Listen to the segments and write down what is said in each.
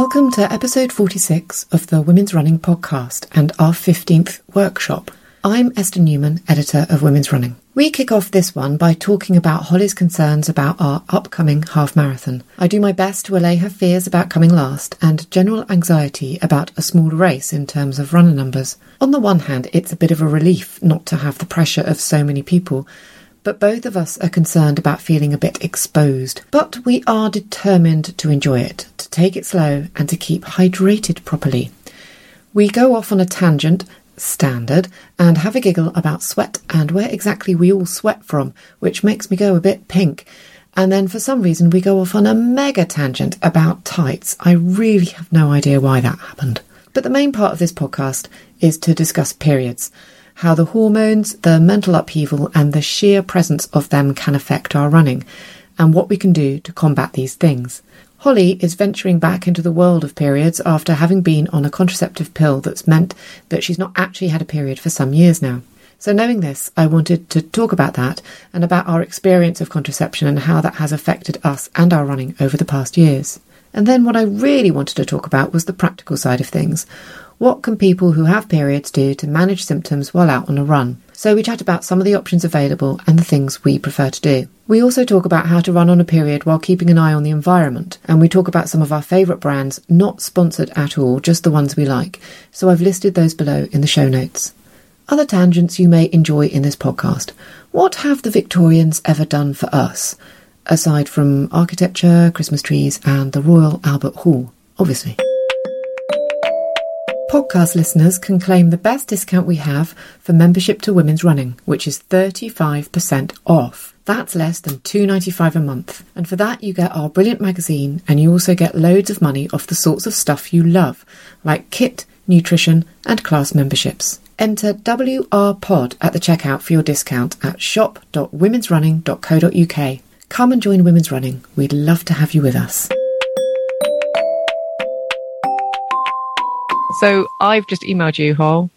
Welcome to episode 46 of the Women's Running podcast and our 15th workshop. I'm Esther Newman, editor of Women's Running. We kick off this one by talking about Holly's concerns about our upcoming half marathon. I do my best to allay her fears about coming last and general anxiety about a small race in terms of runner numbers. On the one hand, it's a bit of a relief not to have the pressure of so many people, but both of us are concerned about feeling a bit exposed. But we are determined to enjoy it, take it slow, and to keep hydrated properly. We go off on a tangent, standard, and have a giggle about sweat and where exactly we all sweat from, which makes me go a bit pink. And then for some reason we go off on a mega tangent about tights. I really have no idea why that happened. But the main part of this podcast is to discuss periods how the hormones, the mental upheaval, and the sheer presence of them can affect our running, and what we can do to combat these things. Holly is venturing back into the world of periods after having been on a contraceptive pill that's meant that she's not actually had a period for some years now. So, knowing this, I wanted to talk about that and about our experience of contraception and how that has affected us and our running over the past years. And then, what I really wanted to talk about was the practical side of things. What can people who have periods do to manage symptoms while out on a run? So we chat about some of the options available and the things we prefer to do. We also talk about how to run on a period while keeping an eye on the environment, and we talk about some of our favourite brands, not sponsored at all, just the ones we like. So I've listed those below in the show notes. Other tangents you may enjoy in this podcast. What have the Victorians ever done for us? Aside from architecture, Christmas trees, and the Royal Albert Hall, obviously. Podcast listeners can claim the best discount we have for membership to Women's Running, which is 35% off. That's less than $2.95 a month. And for that, you get our brilliant magazine and you also get loads of money off the sorts of stuff you love, like kit, nutrition, and class memberships. Enter WRPOD at the checkout for your discount at shop.womensrunning.co.uk. Come and join Women's Running. We'd love to have you with us. So I've just emailed you, Hol.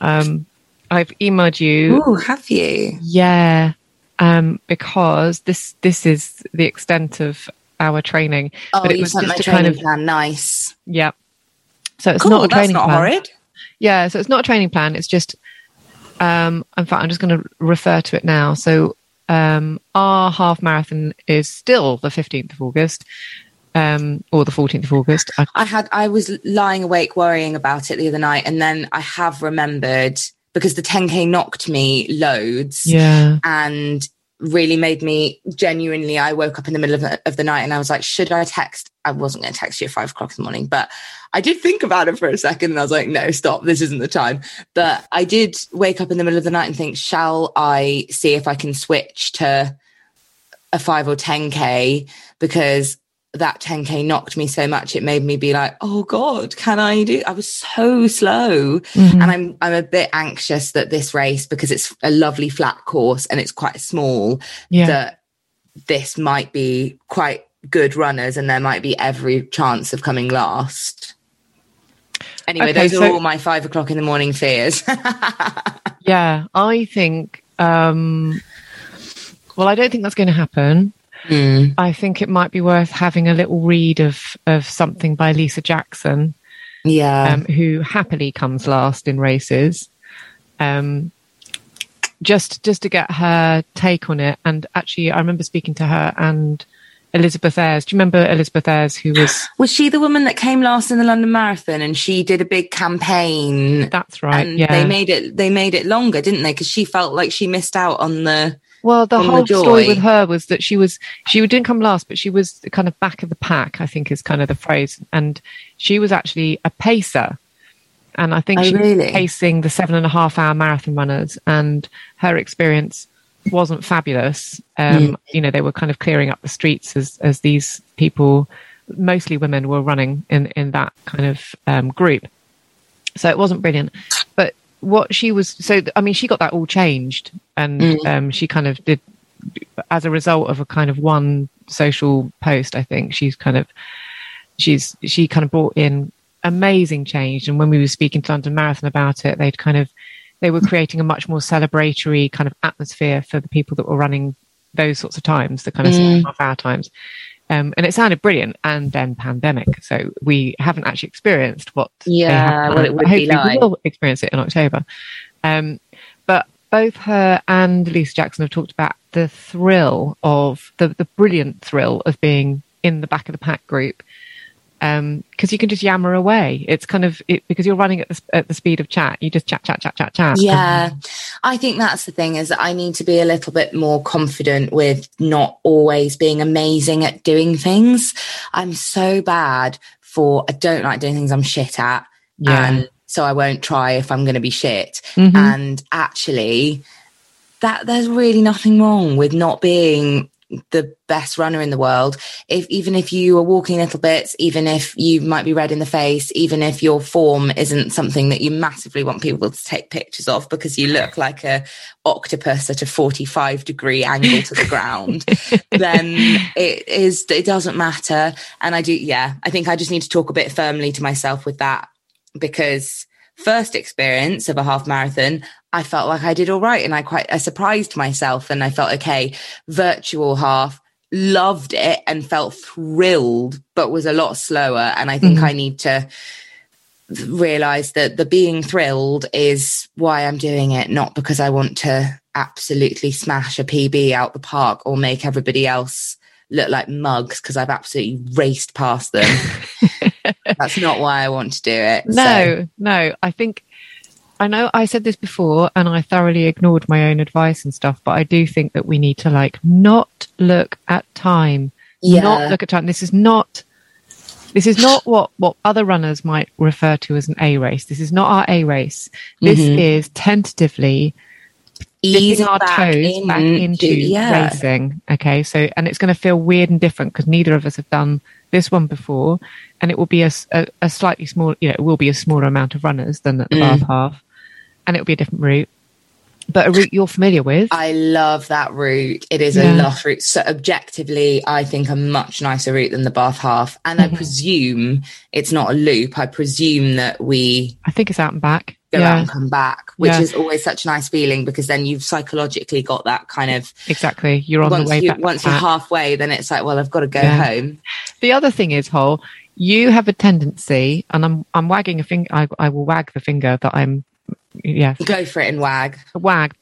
Um, I've emailed you. Oh, have you? Yeah, um, because this this is the extent of our training. Oh, but it you was sent just my training kind of, plan. Nice. Yeah. So it's cool, not a training not plan. Horrid. Yeah, so it's not a training plan. It's just. Um, in fact, I'm just going to refer to it now. So um, our half marathon is still the 15th of August um, or the 14th of August. I, I had I was lying awake worrying about it the other night, and then I have remembered because the 10k knocked me loads. Yeah, and really made me genuinely. I woke up in the middle of, of the night and I was like, should I text? I wasn't going to text you at five o'clock in the morning, but I did think about it for a second and I was like, no, stop, this isn't the time. But I did wake up in the middle of the night and think, shall I see if I can switch to a five or 10K? Because that 10k knocked me so much it made me be like oh god can i do i was so slow mm-hmm. and i'm i'm a bit anxious that this race because it's a lovely flat course and it's quite small yeah. that this might be quite good runners and there might be every chance of coming last anyway okay, those so, are all my five o'clock in the morning fears yeah i think um well i don't think that's going to happen Mm. I think it might be worth having a little read of of something by Lisa Jackson, yeah, um, who happily comes last in races, um, just just to get her take on it. And actually, I remember speaking to her and Elizabeth Ayres. Do you remember Elizabeth Ayres, who was was she the woman that came last in the London Marathon and she did a big campaign? That's right. And yeah, they made it they made it longer, didn't they? Because she felt like she missed out on the well, the whole the story with her was that she was she didn't come last, but she was kind of back of the pack. I think is kind of the phrase, and she was actually a pacer, and I think oh, she really? was pacing the seven and a half hour marathon runners, and her experience wasn't fabulous. Um, mm. You know, they were kind of clearing up the streets as as these people, mostly women, were running in in that kind of um, group. So it wasn't brilliant, what she was so i mean she got that all changed and mm. um, she kind of did as a result of a kind of one social post i think she's kind of she's she kind of brought in amazing change and when we were speaking to london marathon about it they'd kind of they were creating a much more celebratory kind of atmosphere for the people that were running those sorts of times the kind of mm. half hour times um, and it sounded brilliant and then pandemic. So we haven't actually experienced what, yeah, what it would be like. We will experience it in October. Um, but both her and Lisa Jackson have talked about the thrill of the, the brilliant thrill of being in the back of the pack group because um, you can just yammer away. It's kind of it, because you're running at the, at the speed of chat. You just chat, chat, chat, chat, chat. Yeah, I think that's the thing is that I need to be a little bit more confident with not always being amazing at doing things. I'm so bad for I don't like doing things I'm shit at, yeah. and so I won't try if I'm going to be shit. Mm-hmm. And actually, that there's really nothing wrong with not being the best runner in the world. If even if you are walking little bits even if you might be red in the face even if your form isn't something that you massively want people to take pictures of because you look like a octopus at a 45 degree angle to the ground then it is it doesn't matter. And i do yeah i think i just need to talk a bit firmly to myself with that because first experience of a half marathon, I felt like I did all right and I quite, I surprised myself and I felt okay. Virtual half, loved it and felt thrilled, but was a lot slower. And I think mm-hmm. I need to realize that the being thrilled is why I'm doing it, not because I want to absolutely smash a PB out the park or make everybody else look like mugs because I've absolutely raced past them. That's not why I want to do it. No, so. no. I think I know I said this before and I thoroughly ignored my own advice and stuff, but I do think that we need to like not look at time. Yeah. Not look at time. This is not this is not what, what other runners might refer to as an A race. This is not our A race. This mm-hmm. is tentatively easing our toes in, back into yeah. racing. Okay, so and it's going to feel weird and different because neither of us have done this one before, and it will be a, a, a, slightly small, you know, it will be a smaller amount of runners than at the mm. Bath half, and it will be a different route. But a route you're familiar with. I love that route. It is yeah. a lush route. So objectively, I think a much nicer route than the Bath half. And mm-hmm. I presume it's not a loop. I presume that we. I think it's out and back go yeah. out and come back, which yeah. is always such a nice feeling because then you've psychologically got that kind of exactly. You're on the way you, back. Once you're halfway, then it's like, well, I've got to go home. The other thing is, Hole, you have a tendency, and I'm I'm wagging a finger. I, I will wag the finger that I'm. Yeah, go for it and wag. Wag.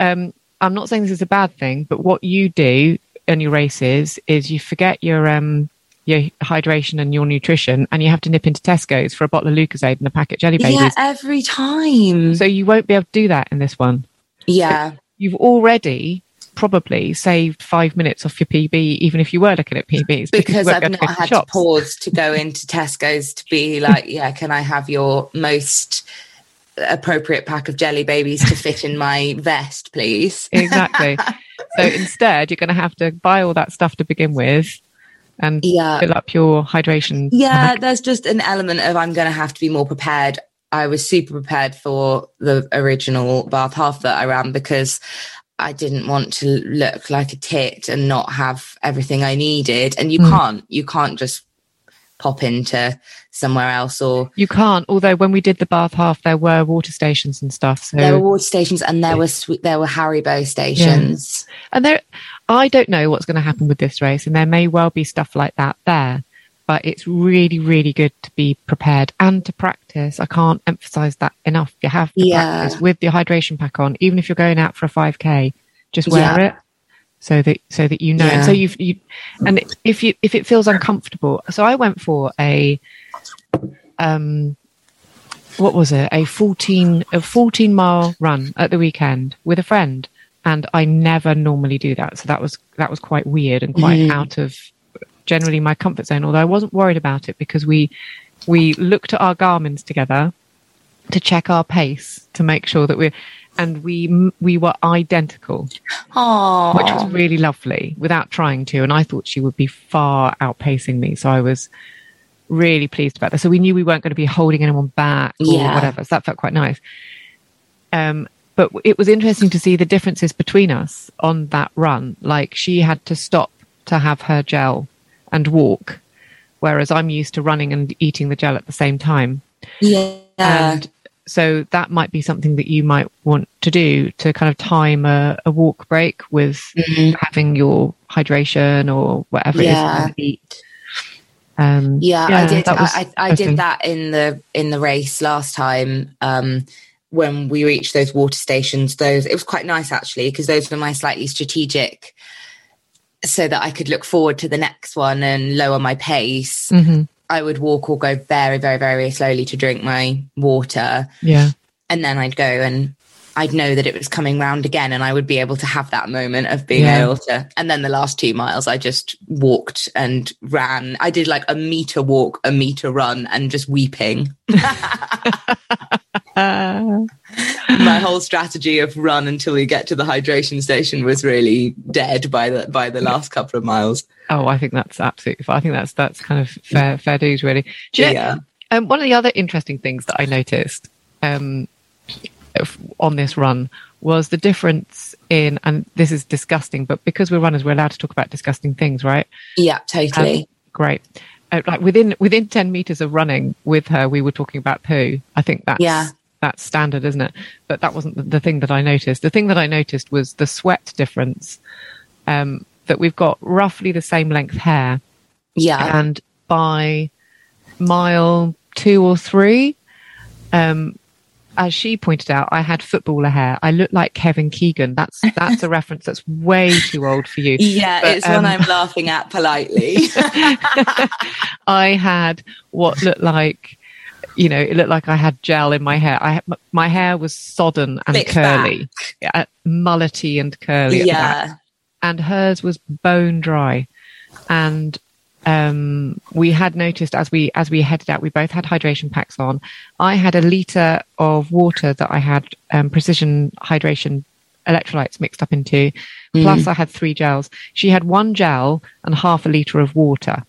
Um, I'm not saying this is a bad thing, but what you do in your races is you forget your um your hydration and your nutrition, and you have to nip into Tesco's for a bottle of Lucozade and a packet of Jelly Babies. Yeah, every time. So you won't be able to do that in this one. Yeah. You've already probably saved five minutes off your PB, even if you were looking at PBs. because weren't I've not to had to pause to go into Tesco's to be like, yeah, can I have your most appropriate pack of jelly babies to fit in my vest, please? Exactly. so instead, you're going to have to buy all that stuff to begin with and Yeah. fill up your hydration. Yeah, pack. there's just an element of I'm going to have to be more prepared. I was super prepared for the original bath half that I ran because I didn't want to look like a tit and not have everything I needed. And you Mm. can't, you can't just pop into somewhere else or You can't. Although when we did the bath half, there were water stations and stuff. So there were water stations and there were there were Haribo stations. And there, I don't know what's going to happen with this race, and there may well be stuff like that there. But it's really, really good to be prepared and to practice. I can't emphasize that enough. You have to Yeah. practice with your hydration pack on, even if you're going out for a 5k. Just wear Yeah. it so that so that you know. And so you've you, and if you if it feels uncomfortable. So I went for a um what was it a 14 a 14 mile run at the weekend with a friend and i never normally do that so that was that was quite weird and quite Mm. out of generally my comfort zone although i wasn't worried about it because we we looked at our garmins together to check our pace to make sure that we're and we we were identical Oh, which was really lovely without trying to. And I thought she would be far outpacing me. So I was really pleased about that. So we knew we weren't going to be holding anyone back or Yeah. whatever. So that felt quite nice. Um, but it was interesting to see the differences between us on that run. Like she had to stop to have her gel and walk, whereas I'm used to running and eating the gel at the same time. yeah. And so that might be something that you might want to do to kind of time a, a walk break with Mhm. having your hydration or whatever Yeah. it is to eat. Um, yeah, I did. that I, I, I did that in the in the race last time. Um, when we reached those water stations, those it was quite nice actually because those were my slightly strategic, so that I could look forward to the next one and lower my pace. Mhm. I would walk or go very, very, very slowly to drink my water, Yeah. and then I'd go and I'd know that it was coming round again, and I would be able to have that moment of being Yeah. able to. And then the last two miles, I just walked and ran. I did like a meter walk, a meter run, and just weeping. My whole strategy of run until we get to the hydration station was really dead by the by the last couple of miles. oh, I think that's absolutely. fine. I think that's that's kind of fair fair dues, really. Do you know- Yeah. um, one of the other interesting things that I noticed um, on this run was the difference in, and this is disgusting, but because we're runners, we're allowed to talk about disgusting things, right? Yeah, totally. Um, great. Uh, like within within ten meters of running with her, we were talking about poo. I think that's Yeah. That's standard, isn't it? But that wasn't the, thing that I noticed. The thing that I noticed was the sweat difference. Um, that we've got roughly the same length hair, yeah. and by mile two or three, um, as she pointed out, I had footballer hair. I looked like Kevin Keegan. That's that's a reference that's way too old for you. yeah, But, it's um, one I'm laughing at politely. I had what looked like, you know, it looked like I had gel in my hair. I my hair was sodden and curly, yeah, mullety and curly. at the back. yeah. and hers was bone dry, and um, we had noticed as we as we headed out, we both had hydration packs on. I had a liter of water that I had um, precision hydration electrolytes mixed up into. Plus, I had three gels. She had one gel and half a liter of water,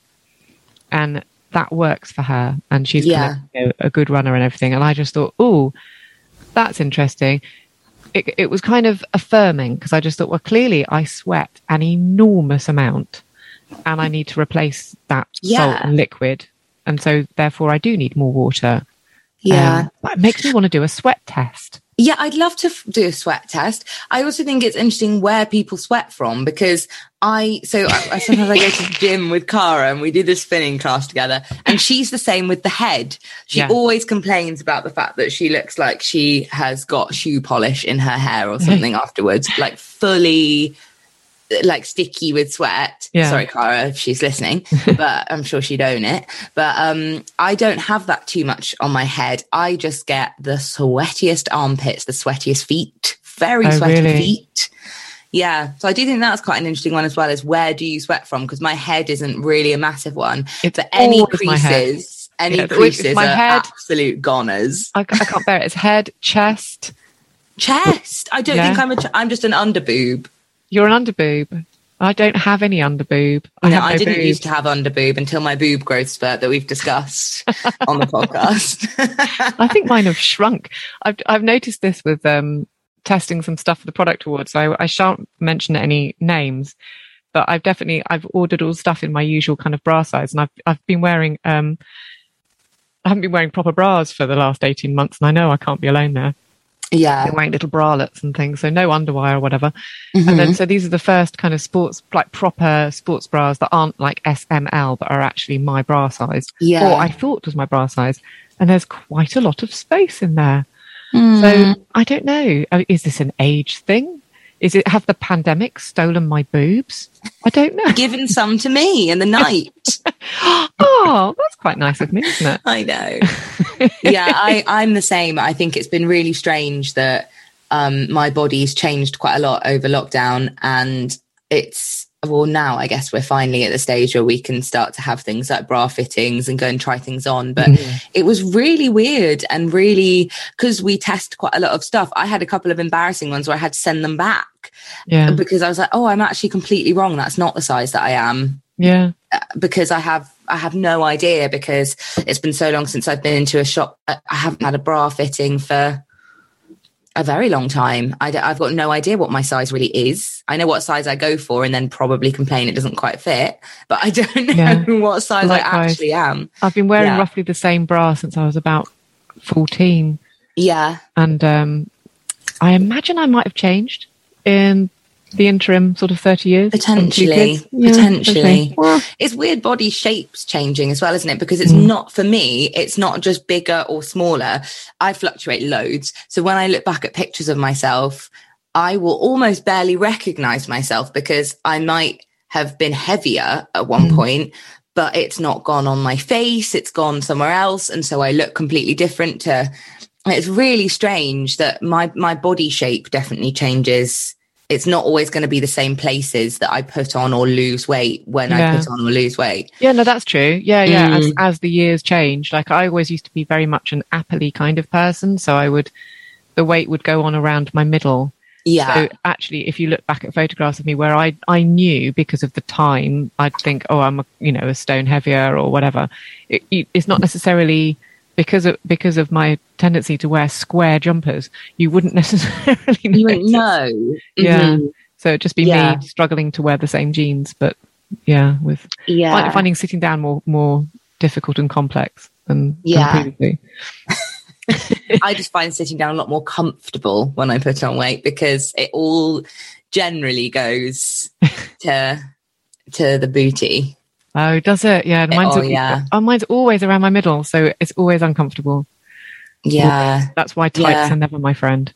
and that works for her. And she's Yeah. kind of, you know, a good runner and everything. And I just thought, oh, that's interesting. It, it was kind of affirming because I just thought, well, clearly I sweat an enormous amount, and I need to replace that salt and liquid, and so therefore I do need more water. Yeah. Um, it makes me want to do a sweat test. Yeah, I'd love to f- do a sweat test. I also think it's interesting where people sweat from because I, so I, I- sometimes I go to the gym with Cara and we do this spinning class together and she's the same with the head. She Yeah. always complains about the fact that she looks like she has got shoe polish in her hair or something afterwards, like fully like sticky with sweat. Yeah. Sorry, Cara, if she's listening, but I'm sure she'd own it. But um, I don't have that too much on my head. I just get the sweatiest armpits, the sweatiest feet, very Oh, sweaty really? feet. Yeah. So I do think that's quite an interesting one as well is where do you sweat from? Because my head isn't really a massive one. It's but any always my head. creases, any Yeah, creases my are head. absolute goners. I, I can't bear it. It's head, chest. Chest. I don't Yeah. think I'm a, ch- I'm just an underboob. You're an underboob. I don't have any underboob. I No, have I didn't boobs. used to have underboob until my boob growth spurt that we've discussed on the podcast. I think mine have shrunk. I've I've noticed this with um, testing some stuff for the product awards. So I, I shan't mention any names, but I've definitely I've ordered all stuff in my usual kind of bra size, and I've I've been wearing um, I haven't been wearing proper bras for the last eighteen months, and I know I can't be alone there. Yeah. Been wearing little bralettes and things, so no underwire or whatever. Mm-hmm. And then so these are the first kind of sports like proper sports bras that aren't like SML but are actually my bra size. Yeah. Or I thought was my bra size. And there's quite a lot of space in there. Hmm. So I don't know. Is this an age thing? Is it have the pandemic stolen my boobs? I don't know. Given some to me in the night. oh, that's quite nice of me, isn't it? I know. yeah, I, I'm the same. I think it's been really strange that um, my body's changed quite a lot over lockdown. And it's, well, now I guess we're finally at the stage where we can start to have things like bra fittings and go and try things on. But mm-hmm. it was really weird and really, because we test quite a lot of stuff, I had a couple of embarrassing ones where I had to send them back Yeah. because I was like, oh, I'm actually completely wrong. That's not the size that I am Yeah. Uh, because I have I have no idea because it's been so long since I've been into a shop. I haven't had a bra fitting for a very long time. I have got no idea what my size really is. I know what size I go for, and then probably complain it doesn't quite fit. But I don't know Yeah. what size I actually am. I've been wearing Yeah. roughly the same bra since I was about 14. Yeah, And um, I imagine I might have changed in the interim sort of 30 years. potentially. Yeah, potentially. it's weird body shapes changing as well, isn't it? Because it's Mm. not for me, it's not just bigger or smaller. I fluctuate loads. So when I look back at pictures of myself, I will almost barely recognize myself because I might have been heavier at one Mm. point, but it's not gone on my face, it's gone somewhere else. And so I look completely different to it's really strange that my my body shape definitely changes. It's not always going to be the same places that I put on or lose weight when I put on or lose weight. yeah, no, that's true. Yeah, yeah. As, Mm. as the years change, like I always used to be very much an appley kind of person. So I would, the weight would go on around my middle. Yeah. So actually, if you look back at photographs of me where I, I knew because of the time, I'd think, oh, I'm a, you know, a stone heavier or whatever. It, it- it's not necessarily because of, because of my tendency to wear square jumpers. You wouldn't necessarily you wouldn't know. Yeah. Mhm. So it'd just be Yeah. me struggling to wear the same jeans, but yeah, with Yeah. find- finding sitting down more, more difficult and complex than, than Yeah. previously. I just find sitting down a lot more comfortable when I put on weight because it all generally goes to to the booty. Oh, does it? Yeah. Oh, mine's, Oh, yeah. oh, mine's always around my middle. So it's always uncomfortable. Yeah. That's why tights Yeah. are never my friend.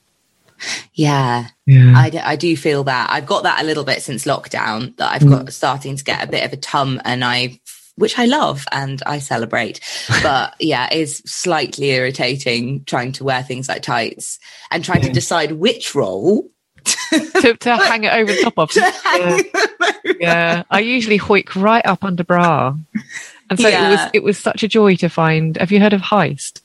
Yeah. Yeah. I, d- I do feel that. I've got that a little bit since lockdown that I've got mm. starting to get a bit of a tum and I, which I love and I celebrate. But yeah, it's slightly irritating trying to wear things like tights and trying to decide which role to, to hang it over the top of. Yeah. yeah. I usually hoik right up under bra. And so it was it was such a joy to find. Have you heard of Heist?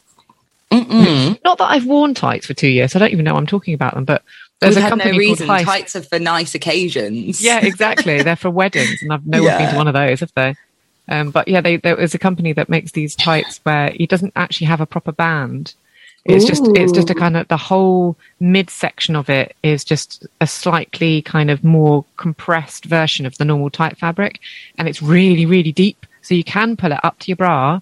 Mm-mm. Not that I've worn tights for two years. so I don't even know I'm talking about them, but there's We've a company no reason. called Heist. Tights are for nice occasions. Yeah, exactly. They're for weddings, and I've no one's been to one of those, have they? Um, but yeah, they, there is a company that makes these tights where it doesn't actually have a proper band. It's just it's just a kind of the whole midsection of it is just a slightly kind of more compressed version of the normal tight fabric, and it's really really deep, so you can pull it up to your bra,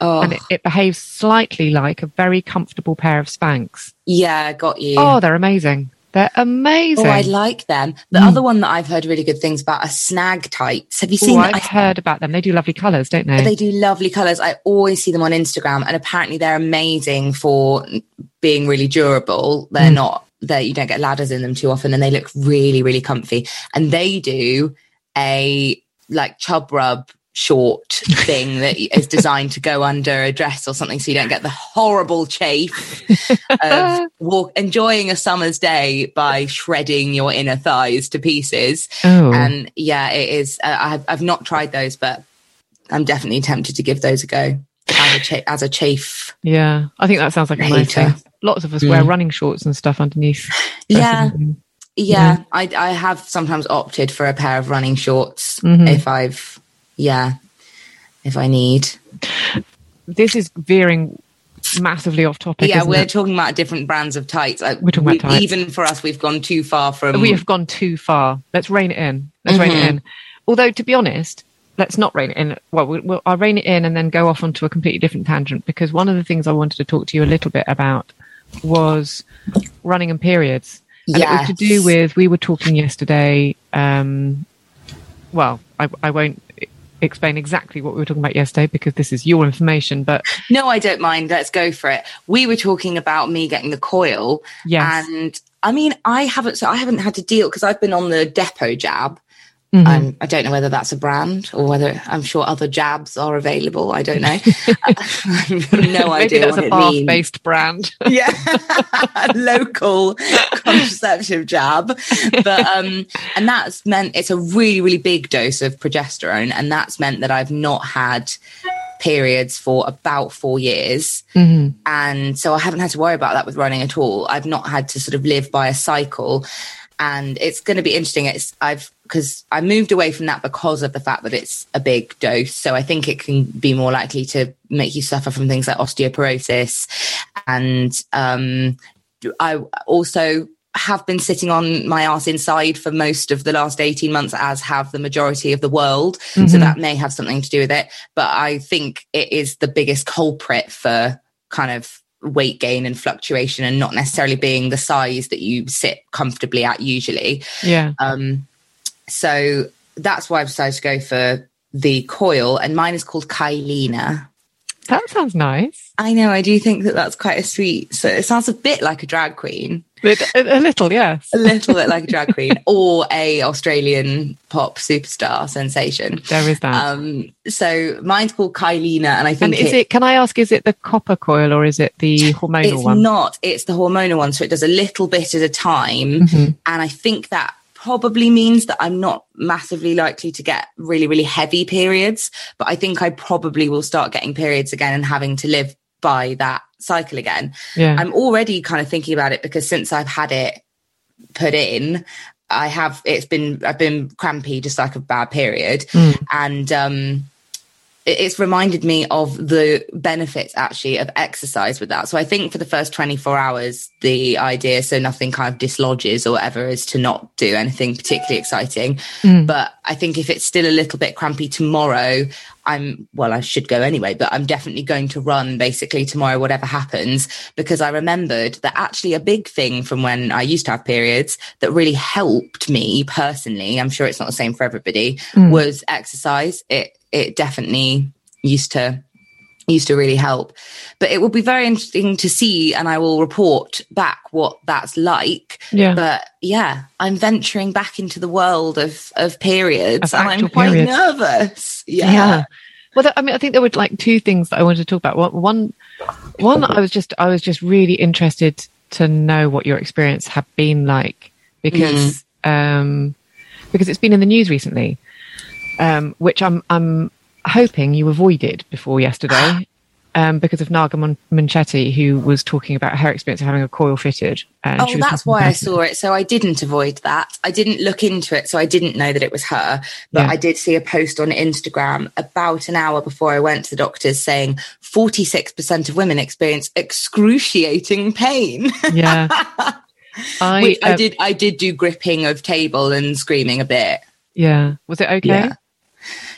Oh, and it, it behaves slightly like a very comfortable pair of Spanx. yeah, got you. Oh, they're amazing! They're amazing. Oh, I like them. The other one that I've heard really good things about are snag tights. Have you Oh, seen I've that? heard about them. They do lovely colours, don't they? They do lovely colors. I always see them on Instagram, and apparently they're amazing for being really durable. They're Mm. not that you don't get ladders in them too often, and they look really, really comfy. And they do a like chub rub short thing that is designed to go under a dress or something so you don't get the horrible chafe of walk, enjoying a summer's day by shredding your inner thighs to pieces. Oh. And yeah, it is. Uh, I've, I've not tried those, but I'm definitely tempted to give those a go as a, cha- as a chafe. Yeah, I think that sounds like a nice thing. Lots of us wear running shorts and stuff underneath. Yeah. dresses. Yeah, I, I have sometimes opted for a pair of running shorts Mhm. if I've, yeah, if I need. This is veering massively off topic. yeah, we're it? talking about different brands of tights. We're talking about tights. Even for us, we've gone too far from. we have gone too far. Let's rein it in. Let's rein it Mhm. in. Although, to be honest, let's not rein it in. Well, we- we'll, I'll rein it in and then go off onto a completely different tangent because one of the things I wanted to talk to you a little bit about was running and periods. And it was to do with, we were talking yesterday. Um, well, I, I won't explain exactly what we were talking about yesterday because this is your information, but No, I don't mind. Let's go for it. We were talking about me getting the coil, yes. and I mean, I haven't. So I haven't had to deal because I've been on the Depo jab. Mhm. Um, I don't know whether that's a brand or whether I'm sure other jabs are available. I don't know. I've no Maybe idea that's what a bath based brand. yeah local contraceptive jab but um and that's meant it's a really really big dose of progesterone and that's meant that i've not had periods for about four years Mhm. and so i haven't had to worry about that with running at all i've not had to sort of live by a cycle and it's going to be interesting it's i've because i moved away from that because of the fact that it's a big dose. So i think it can be more likely to make you suffer from things like osteoporosis. And um i also have been sitting on my ass inside for most of the last 18 months as have the majority of the world. So Mhm. that may have something to do with it. But i think it is the biggest culprit for kind of weight gain and fluctuation and not necessarily being the size that you sit comfortably at usually. Yeah. um so that's why i've decided to go for the coil and mine is called Kyleena That sounds nice. i know i do think that that's quite a sweet so it sounds a bit like a drag queen a, a little, yes. a little bit like a drag queen or a australian pop superstar sensation There is that. um so mine's called Kyleena and i think. and is it, can I ask, is it the copper coil or is it the hormonal it's one? It's not it's the hormonal one so it does a little bit at a time Mhm. and i think that probably means that i'm not massively likely to get really really heavy periods but i think i probably will start getting periods again and having to live by that cycle again Yeah. i'm already kind of thinking about it because since i've had it put in i have it's been i've been crampy just like a bad period Mm. and um it's reminded me of the benefits actually of exercise with that. So I think for the first 24 hours, the idea, so nothing kind of dislodges or whatever, is to not do anything particularly exciting. Mm. But I think if it's still a little bit crampy tomorrow, I'm, well, I should go anyway, but I'm definitely going to run basically tomorrow, whatever happens, because I remembered that actually a big thing from when I used to have periods that really helped me personally, I'm sure it's not the same for everybody, Mm. was exercise. It, it definitely used to used to really help but it will be very interesting to see and i will report back what that's like yeah. but yeah i'm venturing back into the world of of periods Of and i'm quite periods. nervous yeah, yeah. Well, I mean, I think there were like two things that I wanted to talk about. One, one, one, I was just, I was just really interested to know what your experience had been like because, um, because it's been in the news recently, um, which I'm, I'm hoping you avoided before yesterday. Um, because of Naga Mon- Munchetty, who was talking about her experience of having a coil fitted. And Oh, she was that's why I saw it. So I didn't avoid that. I didn't look into it. So I didn't know that it was her. But Yeah. I did see a post on Instagram about an hour before I went to the doctors saying 46% of women experience excruciating pain. Yeah. I, Which I uh, did I did do gripping of table and screaming a bit. Yeah. Was it okay? Yeah.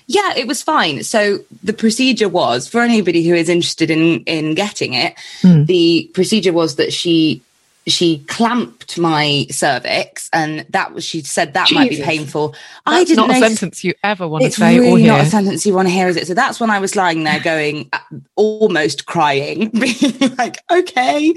Yeah, it was fine. So the procedure was for anybody who is interested in in getting it, Hmm. the procedure was that she she clamped my cervix, and that was she said that might be painful. That's I didn't not a know- sentence you ever want to say or really hear. not a sentence you want to hear, is it? So that's when I was lying there going, uh, almost crying, being like, okay.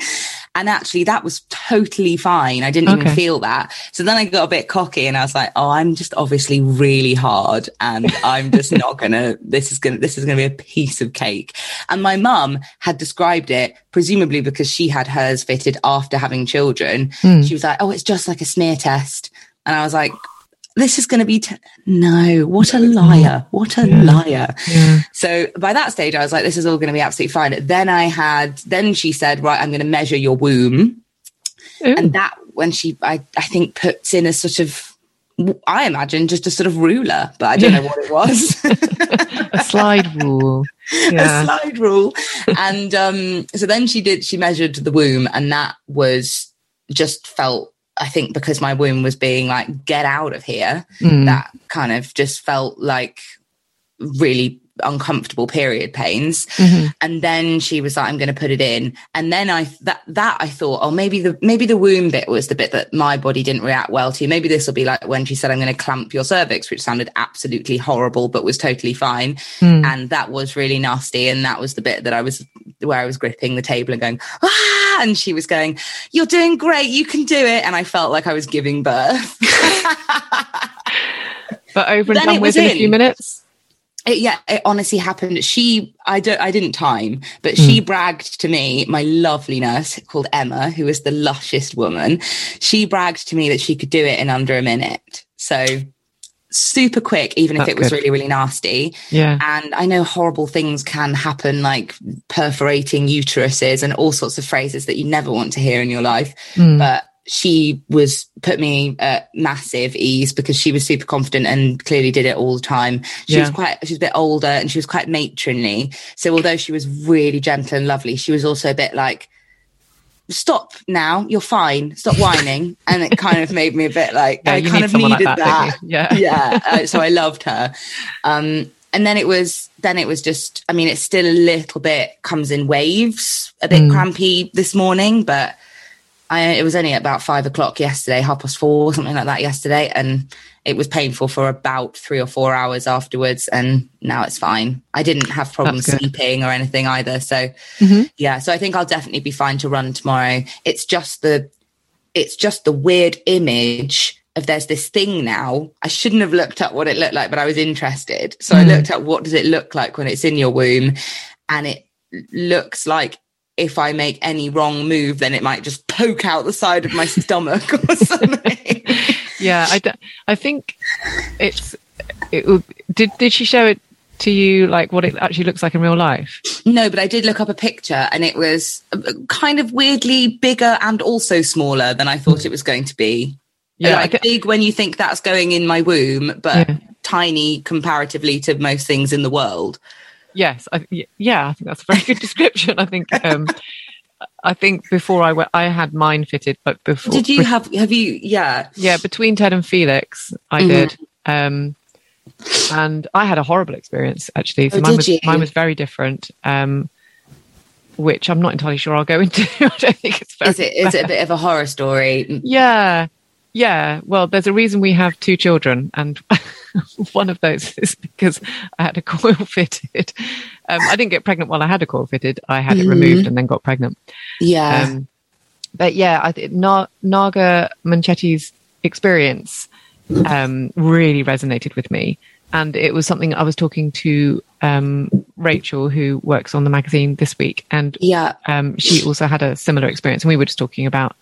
And actually, that was totally fine. I didn't even feel that. So then I got a bit cocky and I was like, oh, I'm just obviously really hard and I'm just not gonna, this is gonna, this is gonna be a piece of cake. And my mum had described it, presumably because she had hers fitted after having children. Hmm. She was like, oh, it's just like a smear test. And I was like, this is going to be, t- no, what a liar. What a liar. Yeah. So by that stage, I was like, this is all going to be absolutely fine. Then I had, then she said, right, I'm going to measure your womb. Ooh. And that, when she, I, I think, puts in a sort of, I imagine just a sort of ruler, but I don't know what it was. a slide rule. Yeah. a slide rule. and um, so then she did, she measured the womb, and that was just felt, I think, because my womb was being like, get out of here, Mm. that kind of just felt like really uncomfortable period pains Mhm. and then she was like i'm going to put it in and then i that that i thought oh maybe the maybe the womb bit was the bit that my body didn't react well to maybe this will be like when she said i'm going to clamp your cervix which sounded absolutely horrible but was totally fine Mm. and that was really nasty and that was the bit that i was where i was gripping the table and going ah and she was going you're doing great you can do it and i felt like i was giving birth But over and done it with in a few minutes. it, yeah, it honestly happened. She, I don't, I didn't time, but Hmm. she bragged to me, my lovely nurse called Emma, who was the lushest woman. She bragged to me that she could do it in under a minute. So super quick, even if That's it was good. really, really nasty. Yeah. And I know horrible things can happen, like perforating uteruses and all sorts of phrases that you never want to hear in your life. Mm. But she was put me at massive ease because she was super confident and clearly did it all the time. She was quite, she was a bit older and she was quite matronly. So although she was really gentle and lovely, she was also a bit like, stop now, you're fine, stop whining. and it kind of made me a bit like, Yeah, I kind need of someone like needed that, that. Yeah. yeah. Uh, so I loved her. Um, and then it was, then it was just, I mean, it's still a little bit comes in waves, a bit Mm. crampy this morning, but I, it was only about five o'clock yesterday, half past four, something like that yesterday. And it was painful for about three or four hours afterwards. And now it's fine. I didn't have problems sleeping or anything either. So Mhm. yeah, so I think I'll definitely be fine to run tomorrow. It's just the, it's just the weird image of there's this thing now. I shouldn't have looked up what it looked like, but I was interested. So I Mm. looked up what does it look like when it's in your womb, and it looks like if I make any wrong move, then it might just poke out the side of my stomach or something. Yeah. I, d- I think it's, it, would- did, did she show it to you like what it actually looks like in real life? no, but I did look up a picture, and it was uh, kind of weirdly bigger and also smaller than I thought it was going to be. Yeah. Like thi- big when you think that's going in my womb, but Yeah. tiny comparatively to most things in the world. Yes, I, yeah, I think that's a very good description. I think, um, I think before I went, I had mine fitted, but before, Did you have? Have you? Yeah. yeah, between Ted and Felix, I Mhm. did, um, and I had a horrible experience actually. So Oh, mine was you? mine was very different, um, which I'm not entirely sure I'll go into. I don't think it's very Is it? Is it a bit of a horror story? Yeah. Yeah. Well, there's a reason we have two children. And one of those is because I had a coil fitted. Um, I didn't get pregnant while I had a coil fitted. I had it Mhm. removed and then got pregnant. Yeah. Um, but yeah, I think Na- Naga Munchetty's experience um, really resonated with me. And it was something I was talking to um, Rachel, who works on the magazine this week, and yeah. um, she also had a similar experience, and we were just talking about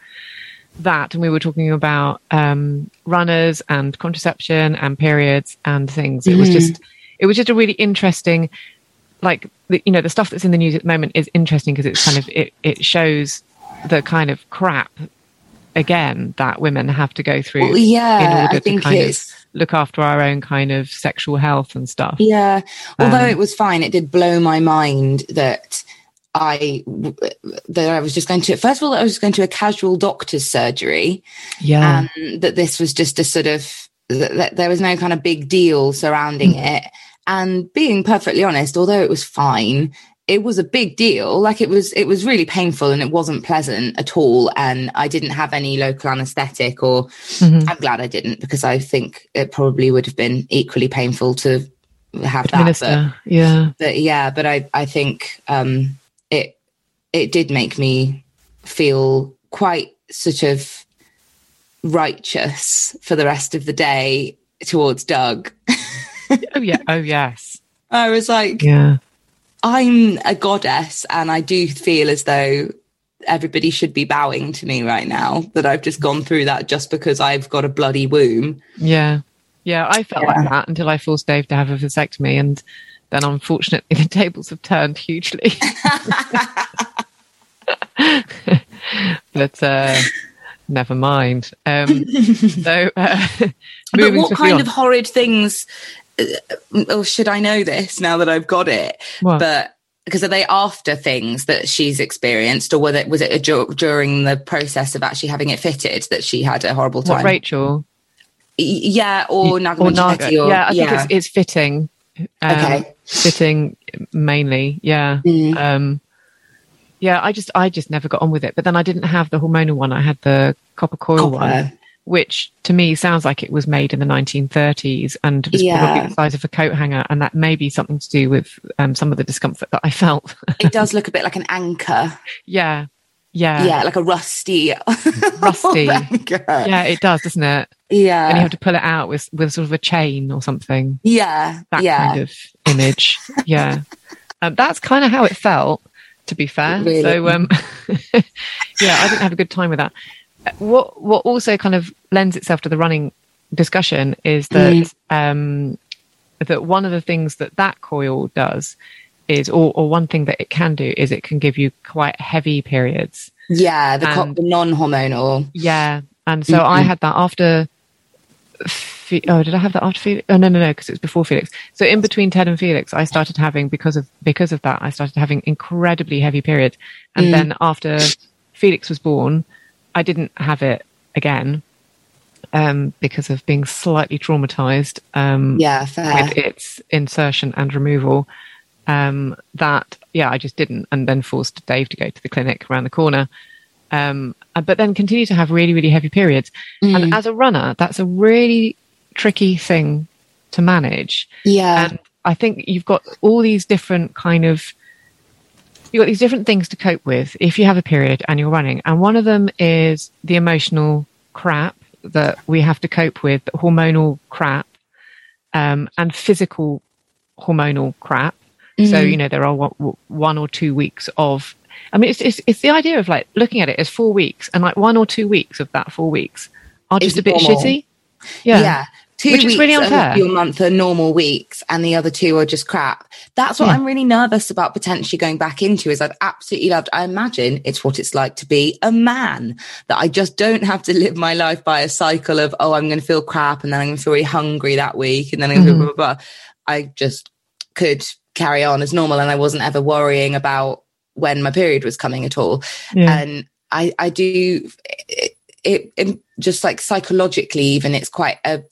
that, and we were talking about um, runners and contraception and periods and things. It was Mhm. just, it was just a really interesting, like the, you know, the stuff that's in the news at the moment is interesting because it's kind of it it shows the kind of crap again that women have to go through Well, in yeah. order I think to kind it's. of look after our own kind of sexual health and stuff. Yeah. Although Um, it was fine, it did blow my mind that I that I was just going to. First of all, I was going to a casual doctor's surgery, Yeah. and that this was just a sort of that, there was no kind of big deal surrounding Mm. it. And being perfectly honest, although it was fine, it was a big deal. Like it was, it was really painful and it wasn't pleasant at all. And I didn't have any local anesthetic or Mhm. I'm glad I didn't because I think it probably would have been equally painful to have that. But, Yeah. but yeah, but I, I think, um, it, it did make me feel quite sort of righteous for the rest of the day towards Doug. Oh yeah. Oh yes. I was like, Yeah. I'm a goddess and I do feel as though everybody should be bowing to me right now that I've just gone through that just because I've got a bloody womb. Yeah. Yeah. I felt Yeah. like that until I forced Dave to have a vasectomy, and then unfortunately the tables have turned hugely. but uh, never mind. Um, so uh, But what kind on. of horrid things, uh, or should I know this now that I've got it? What? But because are they after things that she's experienced, or was it was it a dur- during the process of actually having it fitted that she had a horrible what? Rachel Yeah, or Naga or Naga? Or yeah, I think it's it's fitting. Um, Okay. fitting mainly. Yeah. Mm. Um, yeah, I just I just never got on with it. But then I didn't have the hormonal one. I had the copper coil one, which to me sounds like it was made in the 1930s and was Yeah. probably the size of a coat hanger, and that may be something to do with um, some of the discomfort that I felt. It does look a bit like an anchor. yeah, yeah, yeah, like a rusty, Rusty. yeah. It does, doesn't it? yeah, and you have to pull it out with with sort of a chain or something. yeah, That yeah. kind of image. Yeah, um, that's kind of how it felt. To be fair, Really? so um, yeah, I didn't have a good time with that. Uh, What what also kind of lends itself to the running discussion is that Mm. um, that one of the things that that coil does is, or, or one thing that it can do is it can give you quite heavy periods. yeah, the, co- the non-hormonal. Yeah, and so I had that after. Fe- oh, did I have that after Felix? Oh no, no, no, because it was before Felix. So in between Ted and Felix, I started having because of because of that, I started having incredibly heavy periods, and then after Felix was born, I didn't have it again um, because of being slightly traumatized um, Yeah, fair. with its insertion and removal. Um, that yeah, I just didn't, and then forced Dave to go to the clinic around the corner. Um, but then continue to have really, really heavy periods. And as a runner, that's a really tricky thing to manage. yeah, And I think you've got all these different kind of you've got these different things to cope with if you have a period and you're running. And one of them is the emotional crap that we have to cope with, the hormonal crap, um, and physical hormonal crap. So, you know, there are one, one or two weeks of, I mean, it's, it's, it's the idea of like looking at it as four weeks and like one or two weeks of that four weeks are just a bit normal. shitty. yeah. Yeah. Two Which is weeks really of your month are normal weeks, and the other two are just crap. That's what Yeah. I'm really nervous about potentially going back into. Is I've absolutely loved. I imagine it's what it's like to be a man. That I just don't have to live my life by a cycle of oh, I'm going to feel crap, and then I'm going to feel really hungry that week, and then I'm going to Mhm. blah, blah, blah. I just could carry on as normal, and I wasn't ever worrying about when my period was coming at all Yeah. and I I do it, it, it just like psychologically even it's quite a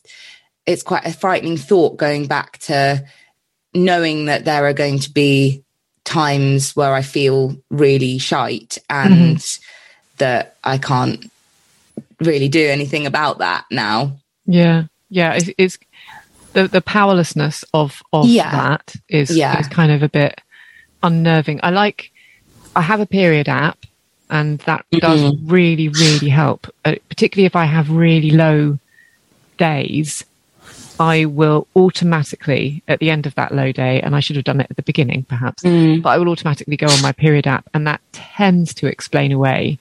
it's quite a frightening thought going back to knowing that there are going to be times where I feel really shite and mm-hmm. that I can't really do anything about that now. Yeah, yeah. It's, it's the the powerlessness of of Yeah. that is Yeah. is kind of a bit unnerving. I like. I have a period app, and that does Mm-hmm. really really help. Uh, particularly if I have really low days, I will automatically at the end of that low day, and I should have done it at the beginning perhaps, Mm. but I will automatically go on my period app, and that tends to explain away.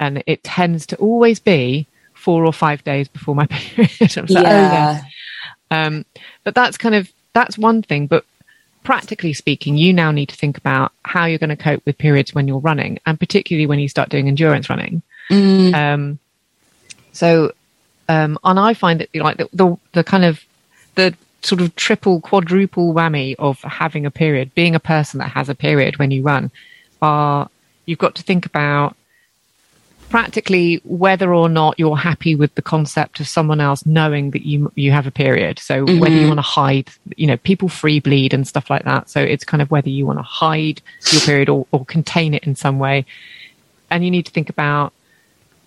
And it tends to always be four or five days before my period. I'm like, oh, yeah. Um, but that's kind of that's one thing. But practically speaking, you now need to think about how you're going to cope with periods when you're running, and particularly when you start doing endurance running. Mm. Um, so, um, and I find that like the, the the kind of the sort of triple, quadruple whammy of having a period, being a person that has a period when you run, are you've got to think about practically whether or not you're happy with the concept of someone else knowing that you you have a period. So mm-hmm. whether you want to hide, you know, people free bleed and stuff like that. So it's kind of whether you want to hide your period or, or contain it in some way. And you need to think about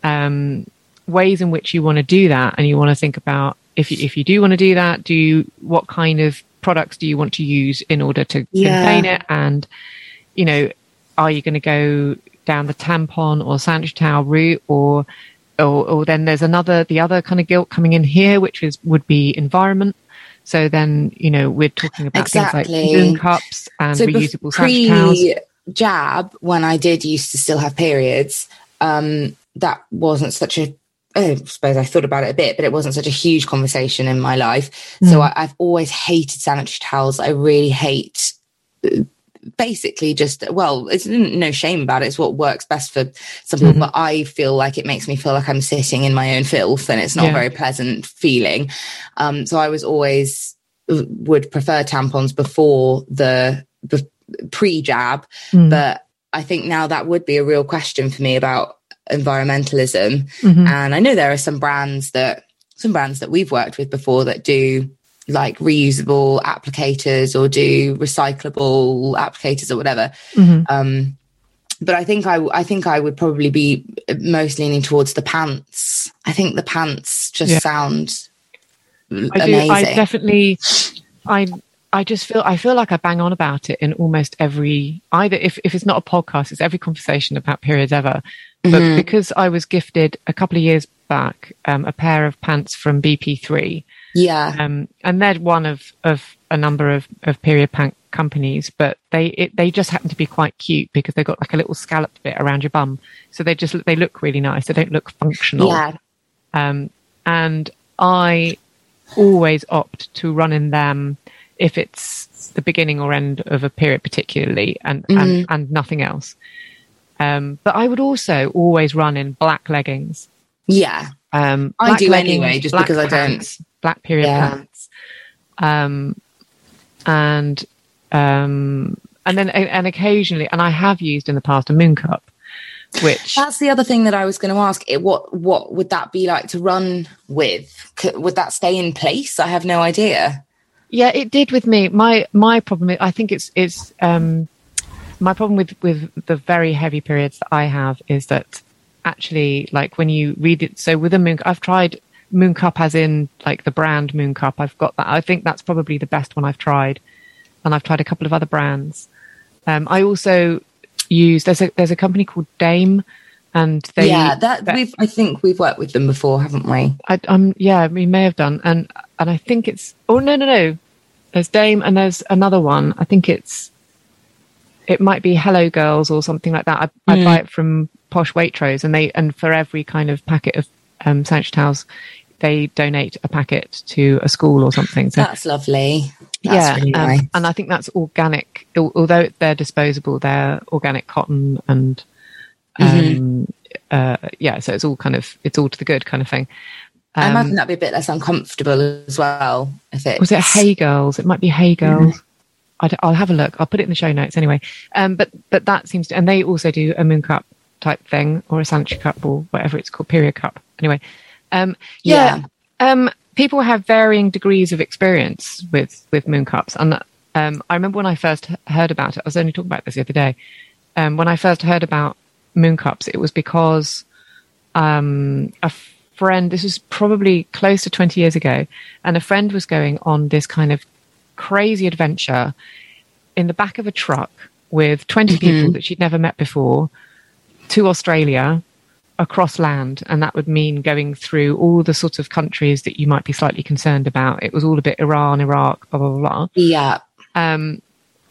um, ways in which you want to do that, and you want to think about if you, if you do want to do that, do you, what kind of products do you want to use in order to yeah. contain it, and you know, are you going to go down the tampon or sanitary towel route or, or, or then there's another, the other kind of guilt coming in here, which is, would be environment. So then, you know, we're talking about exactly. things like Moon cups and so reusable sanitary towels. Jab, when I did used to still have periods, um, that wasn't such a I suppose I thought about it a bit, but it wasn't such a huge conversation in my life. Mm. So I, have always hated sanitary towels. I really hate uh, basically just well it's no shame about it it's what works best for some people mm-hmm. but i feel like it makes me feel like i'm sitting in my own filth and it's not yeah. a very pleasant feeling um, so i was always uh, would prefer tampons before the, the pre-jab mm. but i think now that would be a real question for me about environmentalism mm-hmm. and i know there are some brands that some brands that we've worked with before that do like reusable applicators or do recyclable applicators or whatever. Mm-hmm. Um, but I think I, I think I would probably be most leaning towards the pants. I think the pants just yeah. sound I amazing. Do, I definitely, I, I just feel, I feel like I bang on about it in almost every, either if, if it's not a podcast, it's every conversation about periods ever. But mm-hmm. because I was gifted a couple of years back, um, a pair of pants from BP3, yeah. Um, and they're one of, of a number of, of period pant companies, but they, it, they just happen to be quite cute because they've got like a little scalloped bit around your bum. So they just, they look really nice. They don't look functional. Yeah. Um, and I always opt to run in them if it's the beginning or end of a period particularly and, mm-hmm. and, and nothing else. Um, but I would also always run in black leggings. Yeah. Um, I do leggings, anyway, just because pants, I don't black period yeah. pants, um, and um, and then and occasionally, and I have used in the past a moon cup, which that's the other thing that I was going to ask. It, what what would that be like to run with? Could, would that stay in place? I have no idea. Yeah, it did with me. My my problem, I think it's it's um, my problem with with the very heavy periods that I have is that actually, like when you read it, so with a moon, I've tried Moon Cup as in like the brand Moon Cup. I've got that. I think that's probably the best one I've tried. And I've tried a couple of other brands. Um, I also use, there's a, there's a company called Dame and they, yeah, that we've, I think we've worked with them before, haven't we? I, um, yeah, we may have done. And, and I think it's, oh, no, no, no. There's Dame and there's another one. I think it's, it might be Hello Girls or something like that. I, mm. I buy it from Posh Waitrose and they, and for every kind of packet of um, towels, they donate a packet to a school or something. So that's lovely. That's yeah, really um, nice. and I think that's organic. Although they're disposable, they're organic cotton and um, mm-hmm. uh, yeah. So it's all kind of it's all to the good kind of thing. Um, I imagine that'd be a bit less uncomfortable as well. If it was it Hey Girls, it might be Hey Girls. Mm-hmm. i will have a look. I'll put it in the show notes anyway. Um, but but that seems to, and they also do a moon cup type thing or a sanitary cup or whatever it's called, period cup. Anyway, um, yeah, yeah. Um, people have varying degrees of experience with with moon cups, and um, I remember when I first heard about it. I was only talking about this the other day. Um, when I first heard about moon cups, it was because um, a friend. This was probably close to twenty years ago, and a friend was going on this kind of crazy adventure in the back of a truck with 20 mm-hmm. people that she'd never met before to Australia across land, and that would mean going through all the sort of countries that you might be slightly concerned about. It was all a bit Iran, Iraq, blah blah blah. Yeah. Um,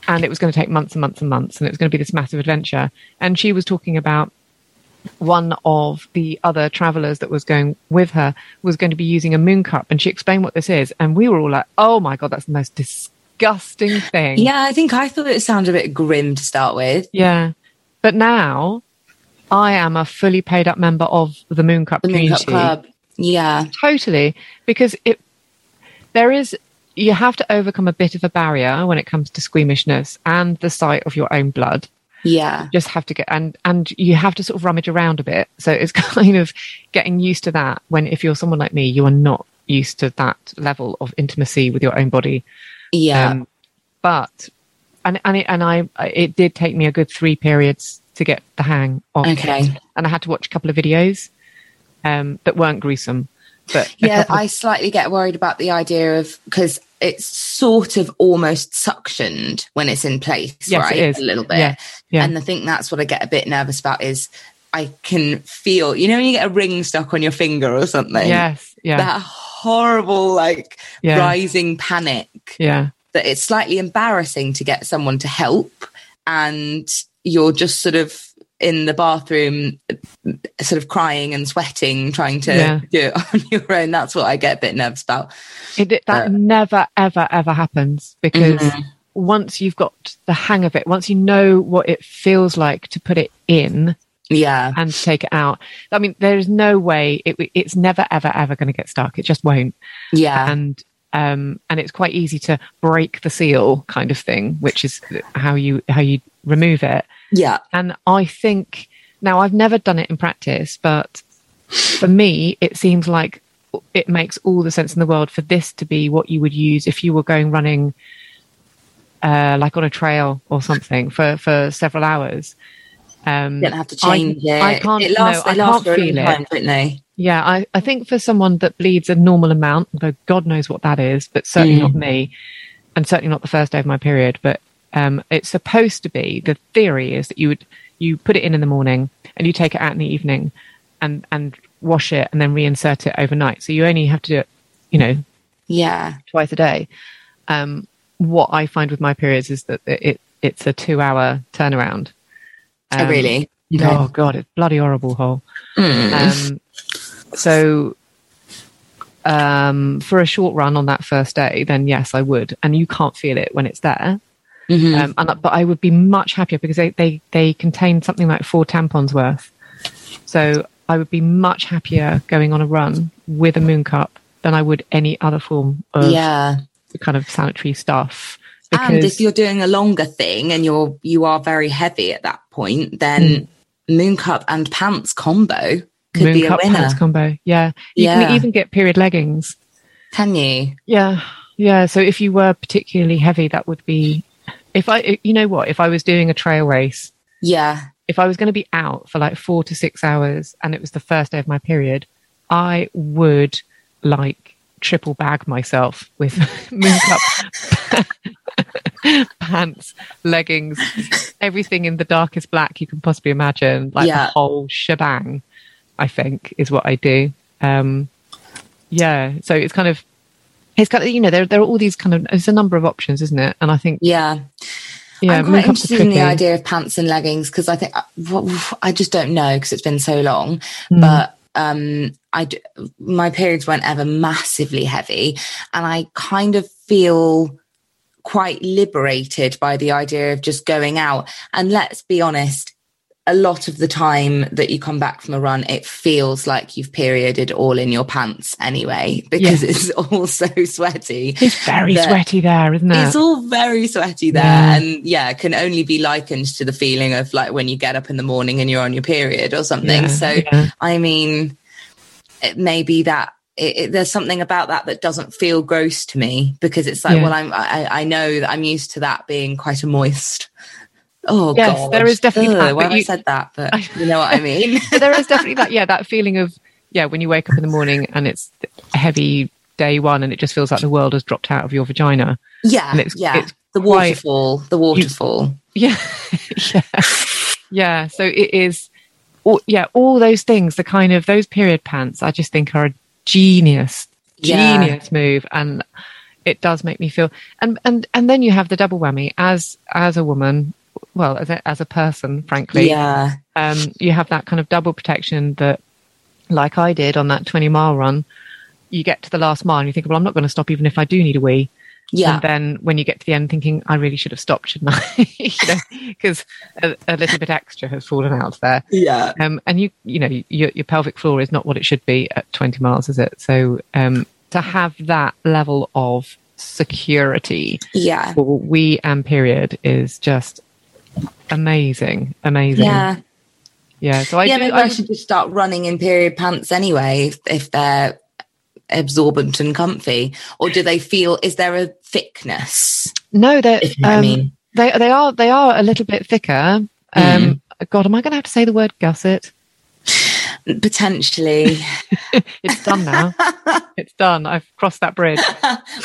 and it was going to take months and months and months, and it was going to be this massive adventure. And she was talking about one of the other travelers that was going with her was going to be using a moon cup, and she explained what this is, and we were all like, "Oh my god, that's the most disgusting thing." Yeah, I think I thought it sounded a bit grim to start with. Yeah, but now I am a fully paid up member of the Moon Cup the community. Moon Cup Club. Yeah. Totally. Because it there is you have to overcome a bit of a barrier when it comes to squeamishness and the sight of your own blood. Yeah. You just have to get and and you have to sort of rummage around a bit. So it's kind of getting used to that. When if you're someone like me, you are not used to that level of intimacy with your own body. Yeah. Um, but and and it, and I it did take me a good three periods to get the hang of Okay. it. And I had to watch a couple of videos um, that weren't gruesome. But yeah, couple I slightly get worried about the idea of because it's sort of almost suctioned when it's in place, Yes, right? it is. A little bit. Yeah, yeah. And I think that's what I get a bit nervous about is I can feel, you know, when you get a ring stuck on your finger or something. yes, yeah, That horrible, like Yeah. rising panic yeah, that it's slightly embarrassing to get someone to help and you're just sort of in the bathroom sort of crying and sweating trying to Yeah. do it on your own that's what i get a bit nervous about it, that Uh, never ever ever happens because Mhm. once you've got the hang of it, once you know what it feels like to put it in yeah and take it out. I mean, there is no way it, it's never ever ever going to get stuck. It just won't. yeah and um, and it's quite easy to break the seal kind of thing, which is how you how you remove it. Yeah And I think now I've never done it in practice, but for me, it seems like it makes all the sense in the world for this to be what you would use if you were going running, uh, like on a trail or something for for several hours. Um, you don't have to I- change it I can't. it lasts, no, I last can't for a long feel it. don't they Yeah, I, I think for someone that bleeds a normal amount, though God knows what that is, but certainly Mm. not me, and certainly not the first day of my period. But um, it's supposed to be. The theory is that you would you put it in in the morning and you take it out in the evening, and and wash it and then reinsert it overnight. So you only have to do it, you know, yeah twice a day. Um, what I find with my periods is that it it's a two hour turnaround. oh, Um, really Oh God, it's bloody horrible hole. Mm. Um, so, um, for a short run on that first day, then yes, I would. And you can't feel it when it's there. Mhm. Um, and, but I would be much happier because they, they, they contain something like four tampons worth. So I would be much happier going on a run with a moon cup than I would any other form of yeah kind of sanitary stuff. and if you're doing a longer thing and you're you are very heavy at that point then moon cup and pants combo could moon be a cup winner pants combo, yeah, you Yeah. can even get period leggings. can you Yeah, yeah. So if you were particularly heavy, that would be. If I, you know what, if I was doing a trail race, yeah if I was going to be out for like four to six hours and it was the first day of my period, I would like triple bag myself with moon cup pants, leggings, everything in the darkest black you can possibly imagine, like Yeah. the whole shebang. I think is what I do. Um, yeah, so it's kind of it's kind of you know there there are all these kind of there's a number of options, isn't it? And I think yeah yeah, I'm quite interested in the idea of pants and leggings because I think I just don't know because it's been so long. Mm. But um, I my periods weren't ever massively heavy, and I kind of feel quite liberated by the idea of just going out. And let's be honest, a lot of the time that you come back from a run, it feels like you've perioded all in your pants anyway because it's all so sweaty. It's very that- sweaty there, isn't it? It's all very sweaty there. Yeah. And yeah, can only be likened to the feeling of like when you get up in the morning and you're on your period or something. Yeah, so. I mean, it may be that it, it, there's something about that that doesn't feel gross to me because it's like, well, I'm, I, I know that I'm used to that being quite a moist. Oh, Yes, God. there is definitely Ugh, that, but have I you- said that? But you know what I mean? There is definitely that, yeah, that feeling of, yeah, when you wake up in the morning and it's a heavy day one and it just feels like the world has dropped out of your vagina. yeah. And it's- yeah. it's the quite- waterfall, the waterfall. Yeah. yeah. Yeah. So it is, all, yeah, all those things, the kind of those period pants, I just think are a genius, Yeah. genius move. And it does make me feel, and, and, and then you have the double whammy as, as a woman, well, as a, as a person, frankly. yeah. um, you have that kind of double protection that, like I did on that 20 mile run, you get to the last mile and you think, well, I'm not going to stop even if I do need a wee. Yeah. And then when you get to the end, thinking, I really should have stopped, shouldn't I? Because a, a little bit extra has fallen out there. Yeah. Um, and you, you know, your, your pelvic floor is not what it should be at 20 miles, is it? So um, to have that level of security Yeah. for we and period is just amazing, amazing. Yeah. Yeah. So I yeah, do, maybe I, should just start running in period pants anyway if, if they're absorbent and comfy. Or do they feel? Is there a thickness? no, they're, you know I um, mean. they they are they are a little bit thicker. Um, Mm. God, am I going to have to say the word gusset? Potentially. It's done now. it's done. I've crossed that bridge.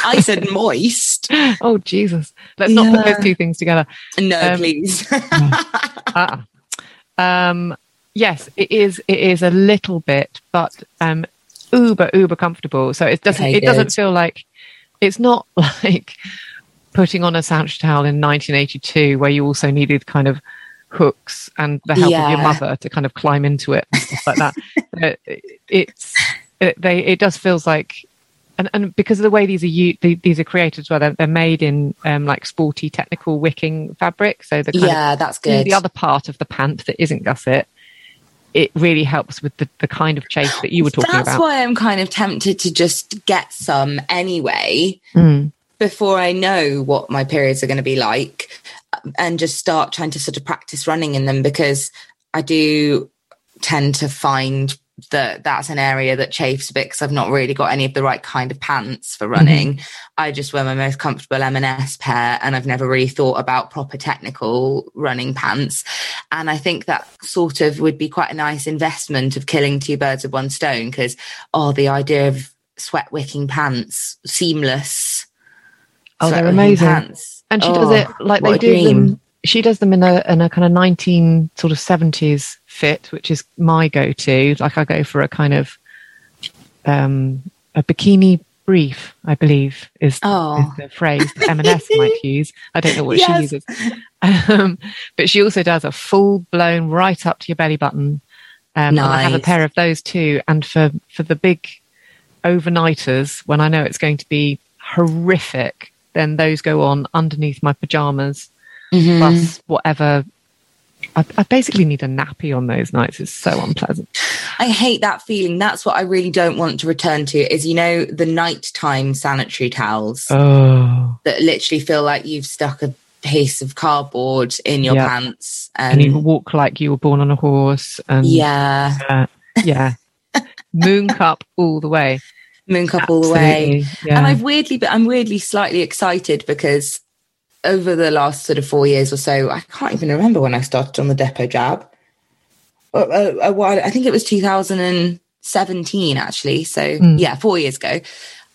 I said moist. Oh Jesus! Let's not put those two things together. No, Um, please. Ah. Um, yes, it is. It is a little bit, but um, uber uber comfortable. So it doesn't. Okay, it doesn't feel like it's not like putting on a sandwich towel in 1982, where you also needed kind of hooks and the help of your mother to kind of climb into it and stuff like that. Uh, it's it, they. It does feels like. And, and because of the way these are u- the, these are created as well, they're, they're made in um, like sporty technical wicking fabric. So the kind of yeah, that's good. the other part of the pant that isn't gusset, it really helps with the, the kind of chase that you were talking That's about. That's why I'm kind of tempted to just get some anyway Mm. before I know what my periods are going to be like and just start trying to sort of practice running in them because I do tend to find that that's an area that chafes a bit because I've not really got any of the right kind of pants for mm-hmm. running. I just wear my most comfortable M&S pair and I've never really thought about proper technical running pants. And I think that sort of would be quite a nice investment of killing two birds with one stone because, oh, the idea of sweat wicking pants, seamless. Oh, they're amazing. Pants. And she Oh, does it like they do them. She does them in a in a kind of nineteen sort of seventies fit, which is my go to. Like I go for a kind of um a bikini brief, I believe is, Oh. is the phrase that M&S might use. I don't know what Yes. she uses. Um, but she also does a full blown right up to your belly button. Um, and I have a pair of those too. And for, for the big overnighters, when I know it's going to be horrific, then those go on underneath my pajamas, Mhm. plus whatever. I, I basically need a nappy on those nights. It's so unpleasant. I hate that feeling. That's what I really don't want to return to is, you know, the nighttime sanitary towels Oh. that literally feel like you've stuck a piece of cardboard in your Yeah. pants. And And, you walk like you were born on a horse. And yeah, uh, yeah. Moon cup all the way. Moon cup all the way. Yeah. And I've weirdly, but I'm weirdly slightly excited because over the last sort of four years or so, I can't even remember when I started on the Depo jab. A, a, a while, I think it was 2017 actually. So Mm. yeah, four years ago.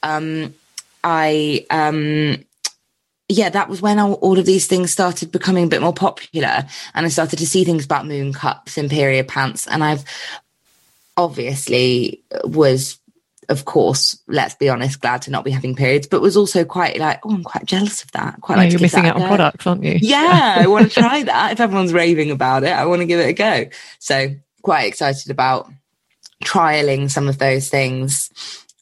Um, I um, yeah, that was when all, all of these things started becoming a bit more popular, and I started to see things about moon cups and period pants, and I've obviously was of course, let's be honest, glad to not be having periods, but was also quite like, oh, I'm quite jealous of that. Quite Yeah, like you're missing out on products, aren't you? Yeah, I want to try that. If everyone's raving about it, I want to give it a go. So quite excited about trialing some of those things.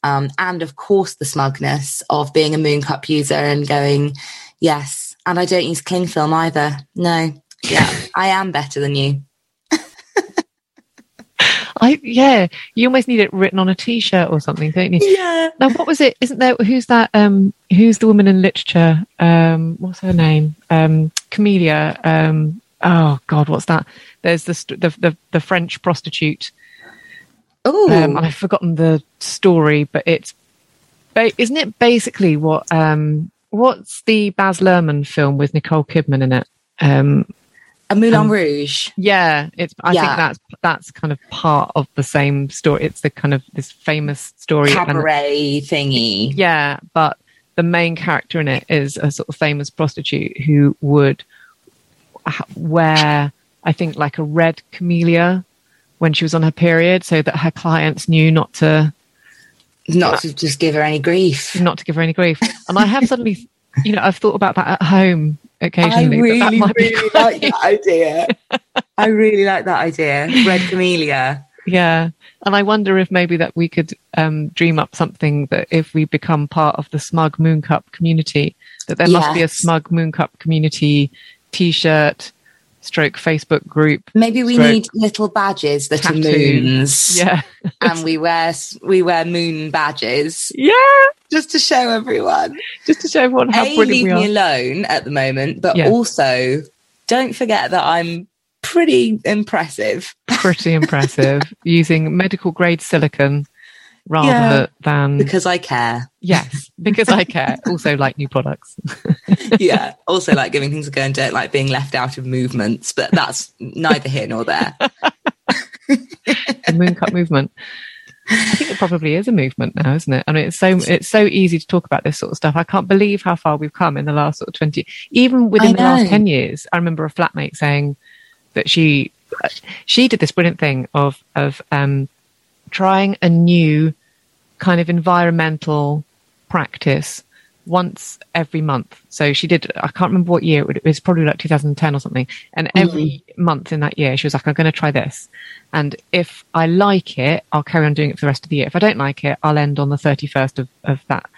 Um, and of course, the smugness of being a Moon Cup user and going, yes. And I don't use cling film either. No. Yeah, I am better than you. I yeah, you almost need it written on a t-shirt or something, don't you? Yeah. Now, what was it? Isn't there? Who's that? Um, who's the woman in literature? Um, what's her name? Um, Camellia. Um, oh God, what's that? There's the st- the the, the French prostitute. Oh, Um, I've forgotten the story, but it's ba- isn't it basically what um what's the Baz Luhrmann film with Nicole Kidman in it? Um, a Moulin um, Rouge. yeah, it's. I Yeah. think that's that's kind of part of the same story. It's the kind of this famous story. and- Cabaret thingy. yeah, but the main character in it is a sort of famous prostitute who would wear, I think, like a red camellia when she was on her period, so that her clients knew not to Not to just give her any grief. not to give her any grief. And I have suddenly, you know, I've thought about that at home occasionally. that might be quite- that idea. I really like that idea. Red camellia. Yeah. And I wonder if maybe that we could um, dream up something that if we become part of the Smug Moon Cup community, that there must be a Smug Moon Cup community t-shirt stroke Facebook group. Maybe we Stroke. need little badges that Tattoo. are moons. Yeah. and we wear we wear moon badges Yeah. Just to show everyone. Just to show everyone how A, brilliant leave we me alone at the moment, but Yeah. also don't forget that I'm pretty impressive. Pretty impressive. Using medical grade silicone rather Yeah. than Because I care. yes, because I care. Also, like new products. yeah. Also like giving things a go and don't like being left out of movements, but that's neither here nor there. the moon cup movement. I think it probably is a movement now, isn't it? I mean, it's so it's so easy to talk about this sort of stuff. I can't believe how far we've come in the last sort of twenty, even within the last ten years. I remember a flatmate saying that she she did this brilliant thing of of um, trying a new kind of environmental practice once every month. So she did, I can't remember what year, it was probably like 2010 or something. And every month in that year, she was like, I'm going to try this. And if I like it, I'll carry on doing it for the rest of the year. If I don't like it, I'll end on the 31st of, of that.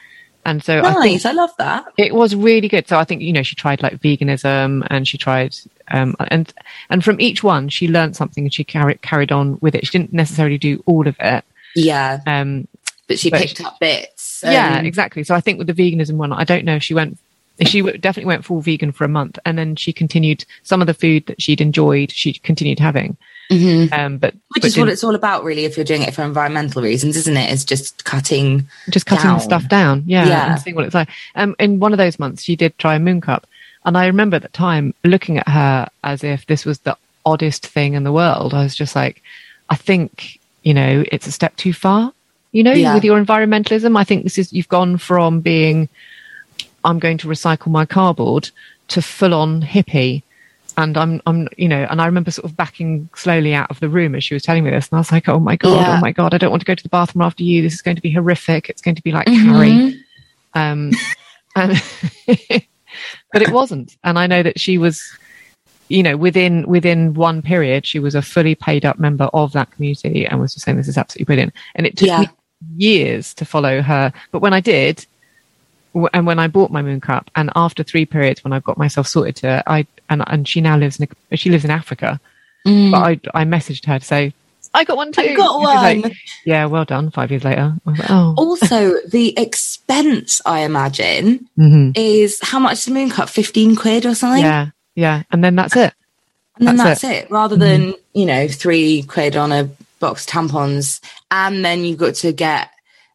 And so I Nice. I love that. it was really good. So I think, you know, she tried like veganism and she tried, um, and, and from each one, she learned something and she carried, carried on with it. She didn't necessarily do all of it. Yeah. Um, But she But- picked up bits. yeah, exactly. So I think with the veganism one, I don't know if she went. She definitely went full vegan for a month, and then she continued some of the food that she'd enjoyed. She continued having, mhm. um, but Which but is what it's all about, really, if you're doing it for environmental reasons, isn't it? It's just cutting. just cutting down. stuff down. Yeah, Yeah. and seeing what it's like. Um, in one of those months, she did try a moon cup, and I remember at the time looking at her as if this was the oddest thing in the world. I was just like, I think you know it's a step too far. You know, Yeah. with your environmentalism, I think this is you've gone from being I'm going to recycle my cardboard to full on hippie. And I'm, I'm, you know, and I remember sort of backing slowly out of the room as she was telling me this. And I was like, oh my God, Yeah. oh my God, I don't want to go to the bathroom after you. This is going to be horrific. It's going to be like Mhm. Carrie. Um, and, but it wasn't. And I know that she was, you know, within, within one period, she was a fully paid up member of that community and was just saying, this is absolutely brilliant. And it took Yeah. me years to follow her. But when I did, and when I bought my moon cup, and after three periods, when I got myself sorted to, I and and she now lives in she lives in Africa, Mm. but I I messaged her to say I got one too. I got she's like, one. yeah, well done. Five years later, like, oh, also, the expense, I imagine, Mhm. is how much is the moon cup? 15 quid or something? yeah, yeah, and then that's it. And then That's that's, it. Rather than, you know, three quid on a box tampons. And then you've got to get,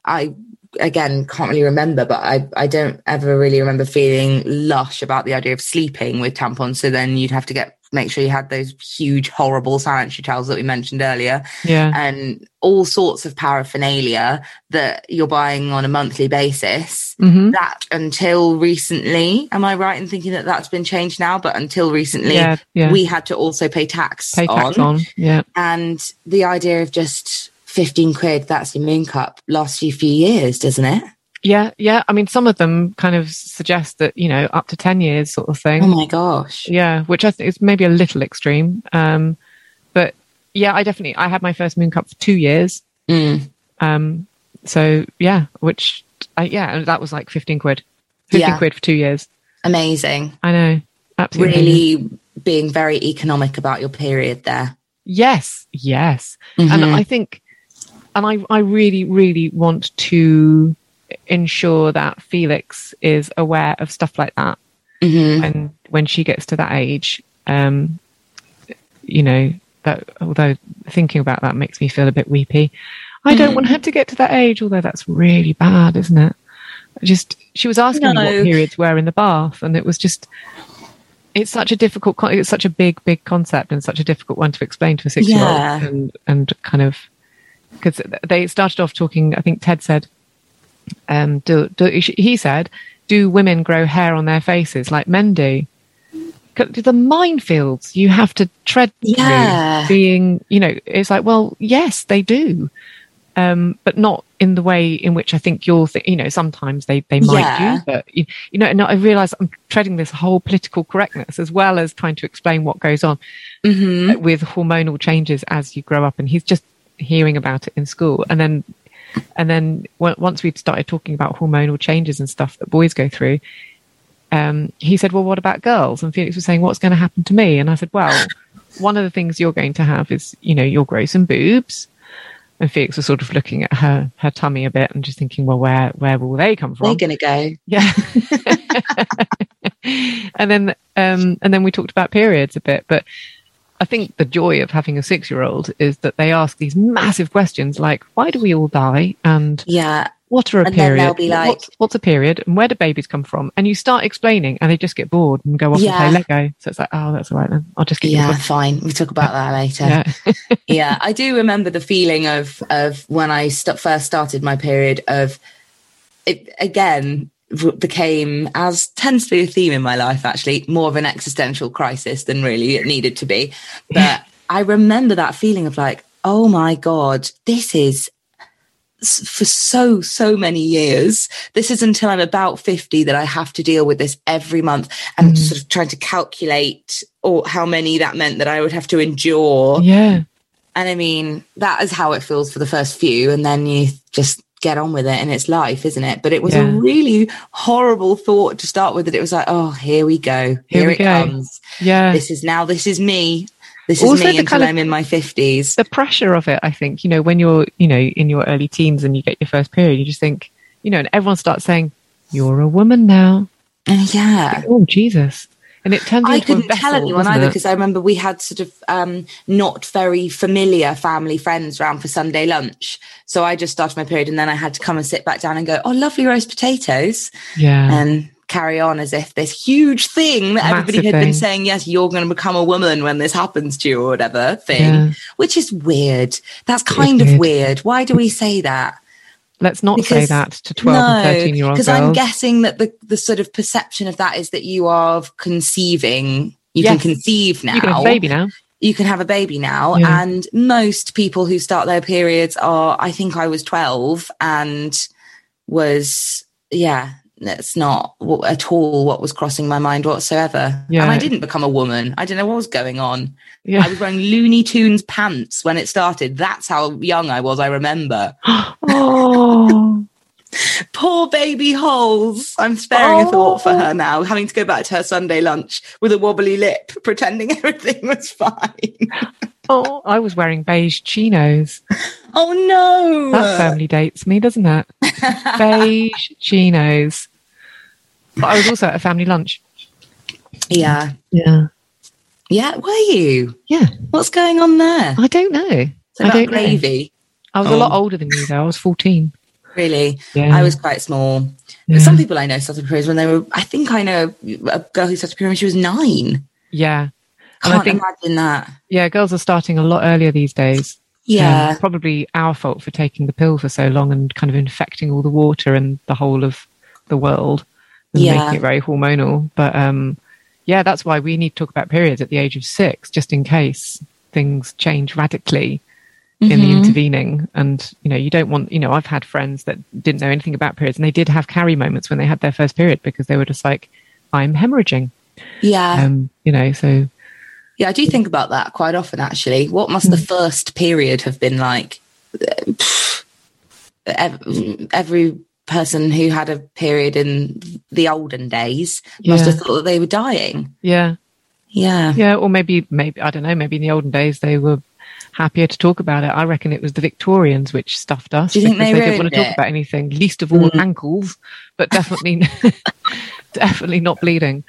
I again can't really remember, but I, I don't ever really remember feeling lush about the idea of sleeping with tampons. So then you'd have to get, make sure you had those huge, horrible sanitary towels that we mentioned earlier. Yeah, and all sorts of paraphernalia that you're buying on a monthly basis. Hmm that until recently am i right in thinking that that's been changed now? But until recently yeah, yeah. we had to also pay tax, pay tax on. Yeah, and the idea of just 15 quid that's your moon cup lasts you a few years doesn't it yeah, yeah. I mean, some of them kind of suggest that you know up to ten years sort of thing. oh my gosh yeah which i think is maybe a little extreme um but yeah i definitely i had my first moon cup for two years Mm. um so yeah which I, yeah and that was like 15 quid 15 Yeah. quid for two years amazing i know absolutely amazing. really being very economic about your period there yes yes and Mhm. i think and i i really really want to ensure that felix is aware of stuff like that Mhm. when when she gets to that age um you know that although thinking about that makes me feel a bit weepy i don't Mm. want her to get to that age although that's really bad isn't it I just she was asking me No. what periods were in the bath and it was just it's such a difficult con- it's such a big big concept and such a difficult one to explain to a six year old Yeah. and and kind of because they started off talking i think ted said um do, do he said do women grow hair on their faces like men do the minefields you have to tread through Yeah. being you know it's like well yes they do um but not in the way in which i think you're th- you know sometimes they they might Yeah. do but you, you know and i realize i'm treading this whole political correctness as well as trying to explain what goes on Mhm. with hormonal changes as you grow up and he's just hearing about it in school and then and then w- once we'd started talking about hormonal changes and stuff that boys go through um, he said well what about girls? And felix was saying what's going to happen to me? And i said well one of the things you're going to have is you know you'll grow some boobs. And felix was sort of looking at her her tummy a bit and just thinking well where where will they come from? They're gonna go. Yeah. and then um, and then we talked about periods a bit, but I think the joy of having a six year old is that they ask these massive questions like, why do we all die? And Yeah. what are a And then period? they'll be like- what's, what's a period? And where do babies come from? And you start explaining and they just get bored and go off Yeah. and play Lego. So it's like, oh, that's all right then. I'll just get Yeah, fine. We'll talk about that later. Yeah. yeah, I do remember the feeling of of when I st- first started my period of it again became as tends to be a theme in my life actually more of an existential crisis than really it needed to be. But I remember that feeling of like, oh my god, this is for so so many years this is until i'm about 50 that i have to deal with this every month and mm. sort of trying to calculate or how many that meant that i would have to endure yeah. and I mean, that is how it feels for the first few. And then you just get on with it and it's life, isn't it? But it was a really horrible thought to start with that it was like, oh, here we go. Here, Here we it go. comes. Yeah. This is now, this is me. This is Also me until kind of- I'm in my 50s. the pressure of it, I think, you know, when you're, you know, in your early teens and you get your first period, you just think, you know, and everyone starts saying, you're a woman now. Uh, yeah. Oh, Jesus. And it turns I couldn't tell anyone either because I remember we had sort of um, not very familiar family friends around for Sunday lunch. So I just started my period and then I had to come and sit back down and go, oh, lovely roast potatoes. Yeah. and carry on as if this huge thing that everybody Massive had been saying, yes, you're going to become a woman when this happens to you or whatever thing, Yeah. which is weird. That's kind of weird. weird. Why do we say that? Let's not say that to 12 and 13 year old girls. because I'm guessing that the, the sort of perception of that is that you are conceiving. You can conceive now. you can have a baby now. You can have a baby now. Yeah. And most people who start their periods are, I think I was 12 and was, yeah, that's not w- at all what was crossing my mind whatsoever. Yeah. And I didn't become a woman. I didn't know what was going on. Yeah. I was wearing Looney Tunes pants when it started. That's how young I was, I remember. oh, Poor baby holes. I'm sparing a thought for her now, having to go back to her Sunday lunch with a wobbly lip, pretending everything was fine. oh, I was wearing beige chinos. Oh no. That firmly dates me, doesn't it? beige chinos. But I was also at a family lunch. Yeah. Yeah. Yeah, were you? Yeah. What's going on there? I don't know. So I that don't know. gravy. I was a Oh. lot older than you, though. I was 14. Really? Yeah. I was quite small. Yeah. Some people I know started periods when they were, I think I know a girl who started period when she was nine. Yeah. And I Can't think, imagine that. yeah, girls are starting a lot earlier these days. Yeah. Um, probably our fault for taking the pill for so long and kind of infecting all the water and the whole of the world and Yeah. making it very hormonal. But um, yeah, that's why we need to talk about periods at the age of six, just in case things change radically in the Mm-hmm. intervening. And, you know, you don't want, you know, I've had friends that didn't know anything about periods and they did have Carrie moments when they had their first period because they were just like, I'm hemorrhaging. yeah. Um, you know, so Yeah, I do think about that quite often actually. What must the first period have been like? Every person who had a period in the olden days must have thought that they were dying. yeah. Yeah. Yeah, or maybe, maybe I don't know. Maybe in the olden days they were happier to talk about it. I reckon it was the Victorians which stuffed us Do you think because they didn't want to talk it? Mm. about anything, least of all ankles, but definitely, definitely not bleeding.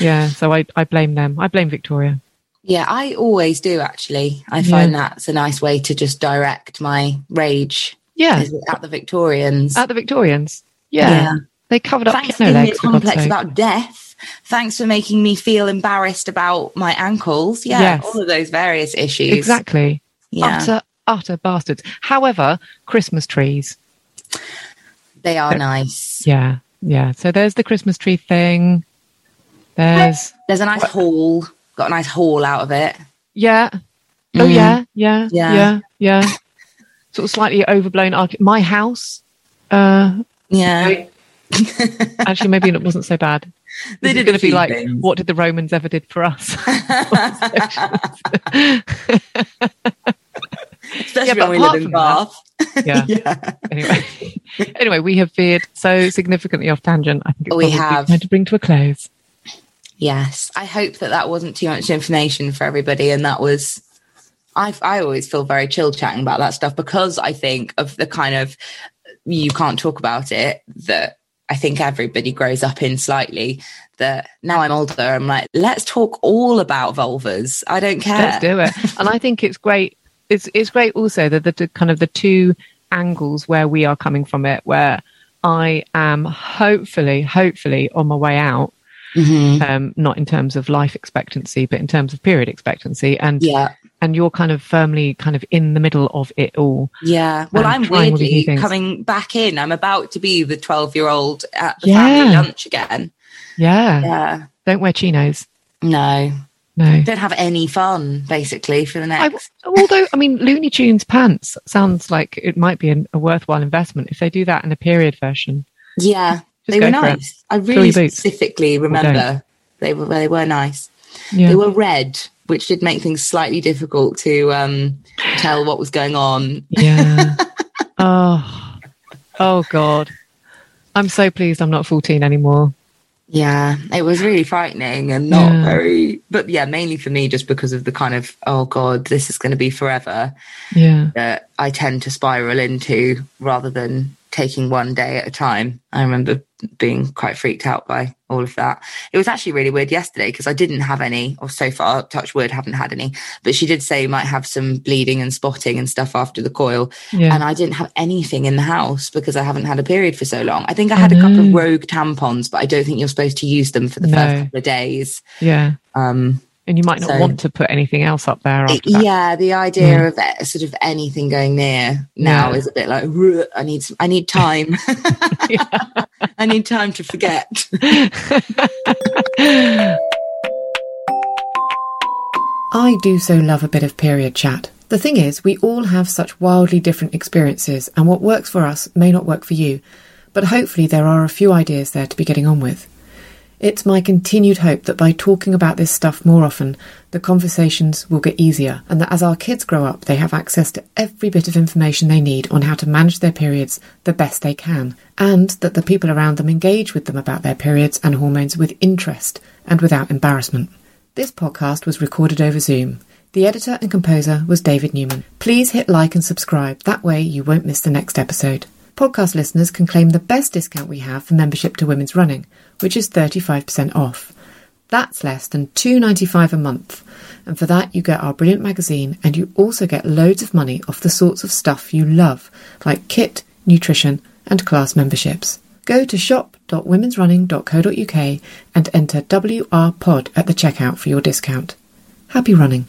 Yeah, so I, I blame them. I blame Victoria. Yeah, I always do actually. I find that's a nice way to just direct my rage Yeah, at the Victorians. at the Victorians. Yeah, Yeah. they covered up Thanks for piano giving me a legs. Complex about death. Thanks for making me feel embarrassed about my ankles. Yeah, Yes. all of those various issues. Exactly. Yeah, Utter, utter bastards. However, Christmas trees. they are nice. Yeah, yeah. So there's the Christmas tree thing. There's There's a nice haul. Got a nice haul out of it. Yeah. Oh Mm. yeah, yeah, yeah, Yeah. yeah, Sort of slightly overblown. arch- My house. Uh, Yeah. actually, maybe it wasn't so bad. They This is did a going to be like, things. what did the Romans ever did for us? Especially Yeah, but when we live in from that- Bath. yeah. Yeah. Anyway, anyway, we have veered so significantly off tangent. I think it's We probably have. time to bring to a close. Yes. I hope that that wasn't too much information for everybody. And that was, I, I always feel very chill chatting about that stuff because I think of the kind of, you can't talk about it that I think everybody grows up in slightly. That now I'm older, I'm like, let's talk all about vulvas. I don't care. Let's do it. and I think it's great. It's it's great also that the, the kind of the two angles where we are coming from it, where I am hopefully, hopefully on my way out. Mhm. Um, not in terms of life expectancy, but in terms of period expectancy, and Yeah. And you're kind of firmly kind of in the middle of it all. Yeah. Well, I'm trying all these new weirdly coming back in. I'm about to be the 12 year old at the Yeah. family lunch again. Yeah. Yeah. Don't wear chinos. No. No. Don't have any fun, basically, for the I, next. although, I mean, Looney Tunes pants sounds like it might be an, a worthwhile investment if they do that in a period version. yeah. Just They were it. nice. I really specifically remember they were they were nice. Yeah. They were red, which did make things slightly difficult to um, tell what was going on. yeah. oh. Oh God. I'm so pleased I'm not 14 anymore. Yeah, it was really frightening and not Yeah. very, but yeah, mainly for me, just because of the kind of, oh God, this is going to be forever Yeah. that I tend to spiral into rather than taking one day at a time. I remember being quite freaked out by all of that. It was actually really weird yesterday because I didn't have any, or so far, touch wood, haven't had any, but she did say you might have some bleeding and spotting and stuff after the coil. Yeah. And I didn't have anything in the house because I haven't had a period for so long. I think I had a couple of rogue tampons, but I don't think you're supposed to use them for the No. first couple of days. yeah. Um, And you might not So- want to put anything else up there it- yeah, the idea of uh, sort of anything going near now Yeah. is a bit like I need some, I need time. I need time to forget. I do so love a bit of period chat. The thing is, we all have such wildly different experiences, and what works for us may not work for you, but hopefully there are a few ideas there to be getting on with. It's my continued hope that by talking about this stuff more often, the conversations will get easier, and that as our kids grow up, they have access to every bit of information they need on how to manage their periods the best they can, and that the people around them engage with them about their periods and hormones with interest and without embarrassment. This podcast was recorded over Zoom. The editor and composer was David Newman. Please hit like and subscribe, that way you won't miss the next episode. Podcast listeners can claim the best discount we have for membership to Women's Running, which is 35% off. That's less than $2.95 a month, and for that you get our brilliant magazine and you also get loads of money off the sorts of stuff you love, like kit, nutrition, and class memberships. Go to shop.womensrunning.co.uk and enter WRPOD at the checkout for your discount. Happy running.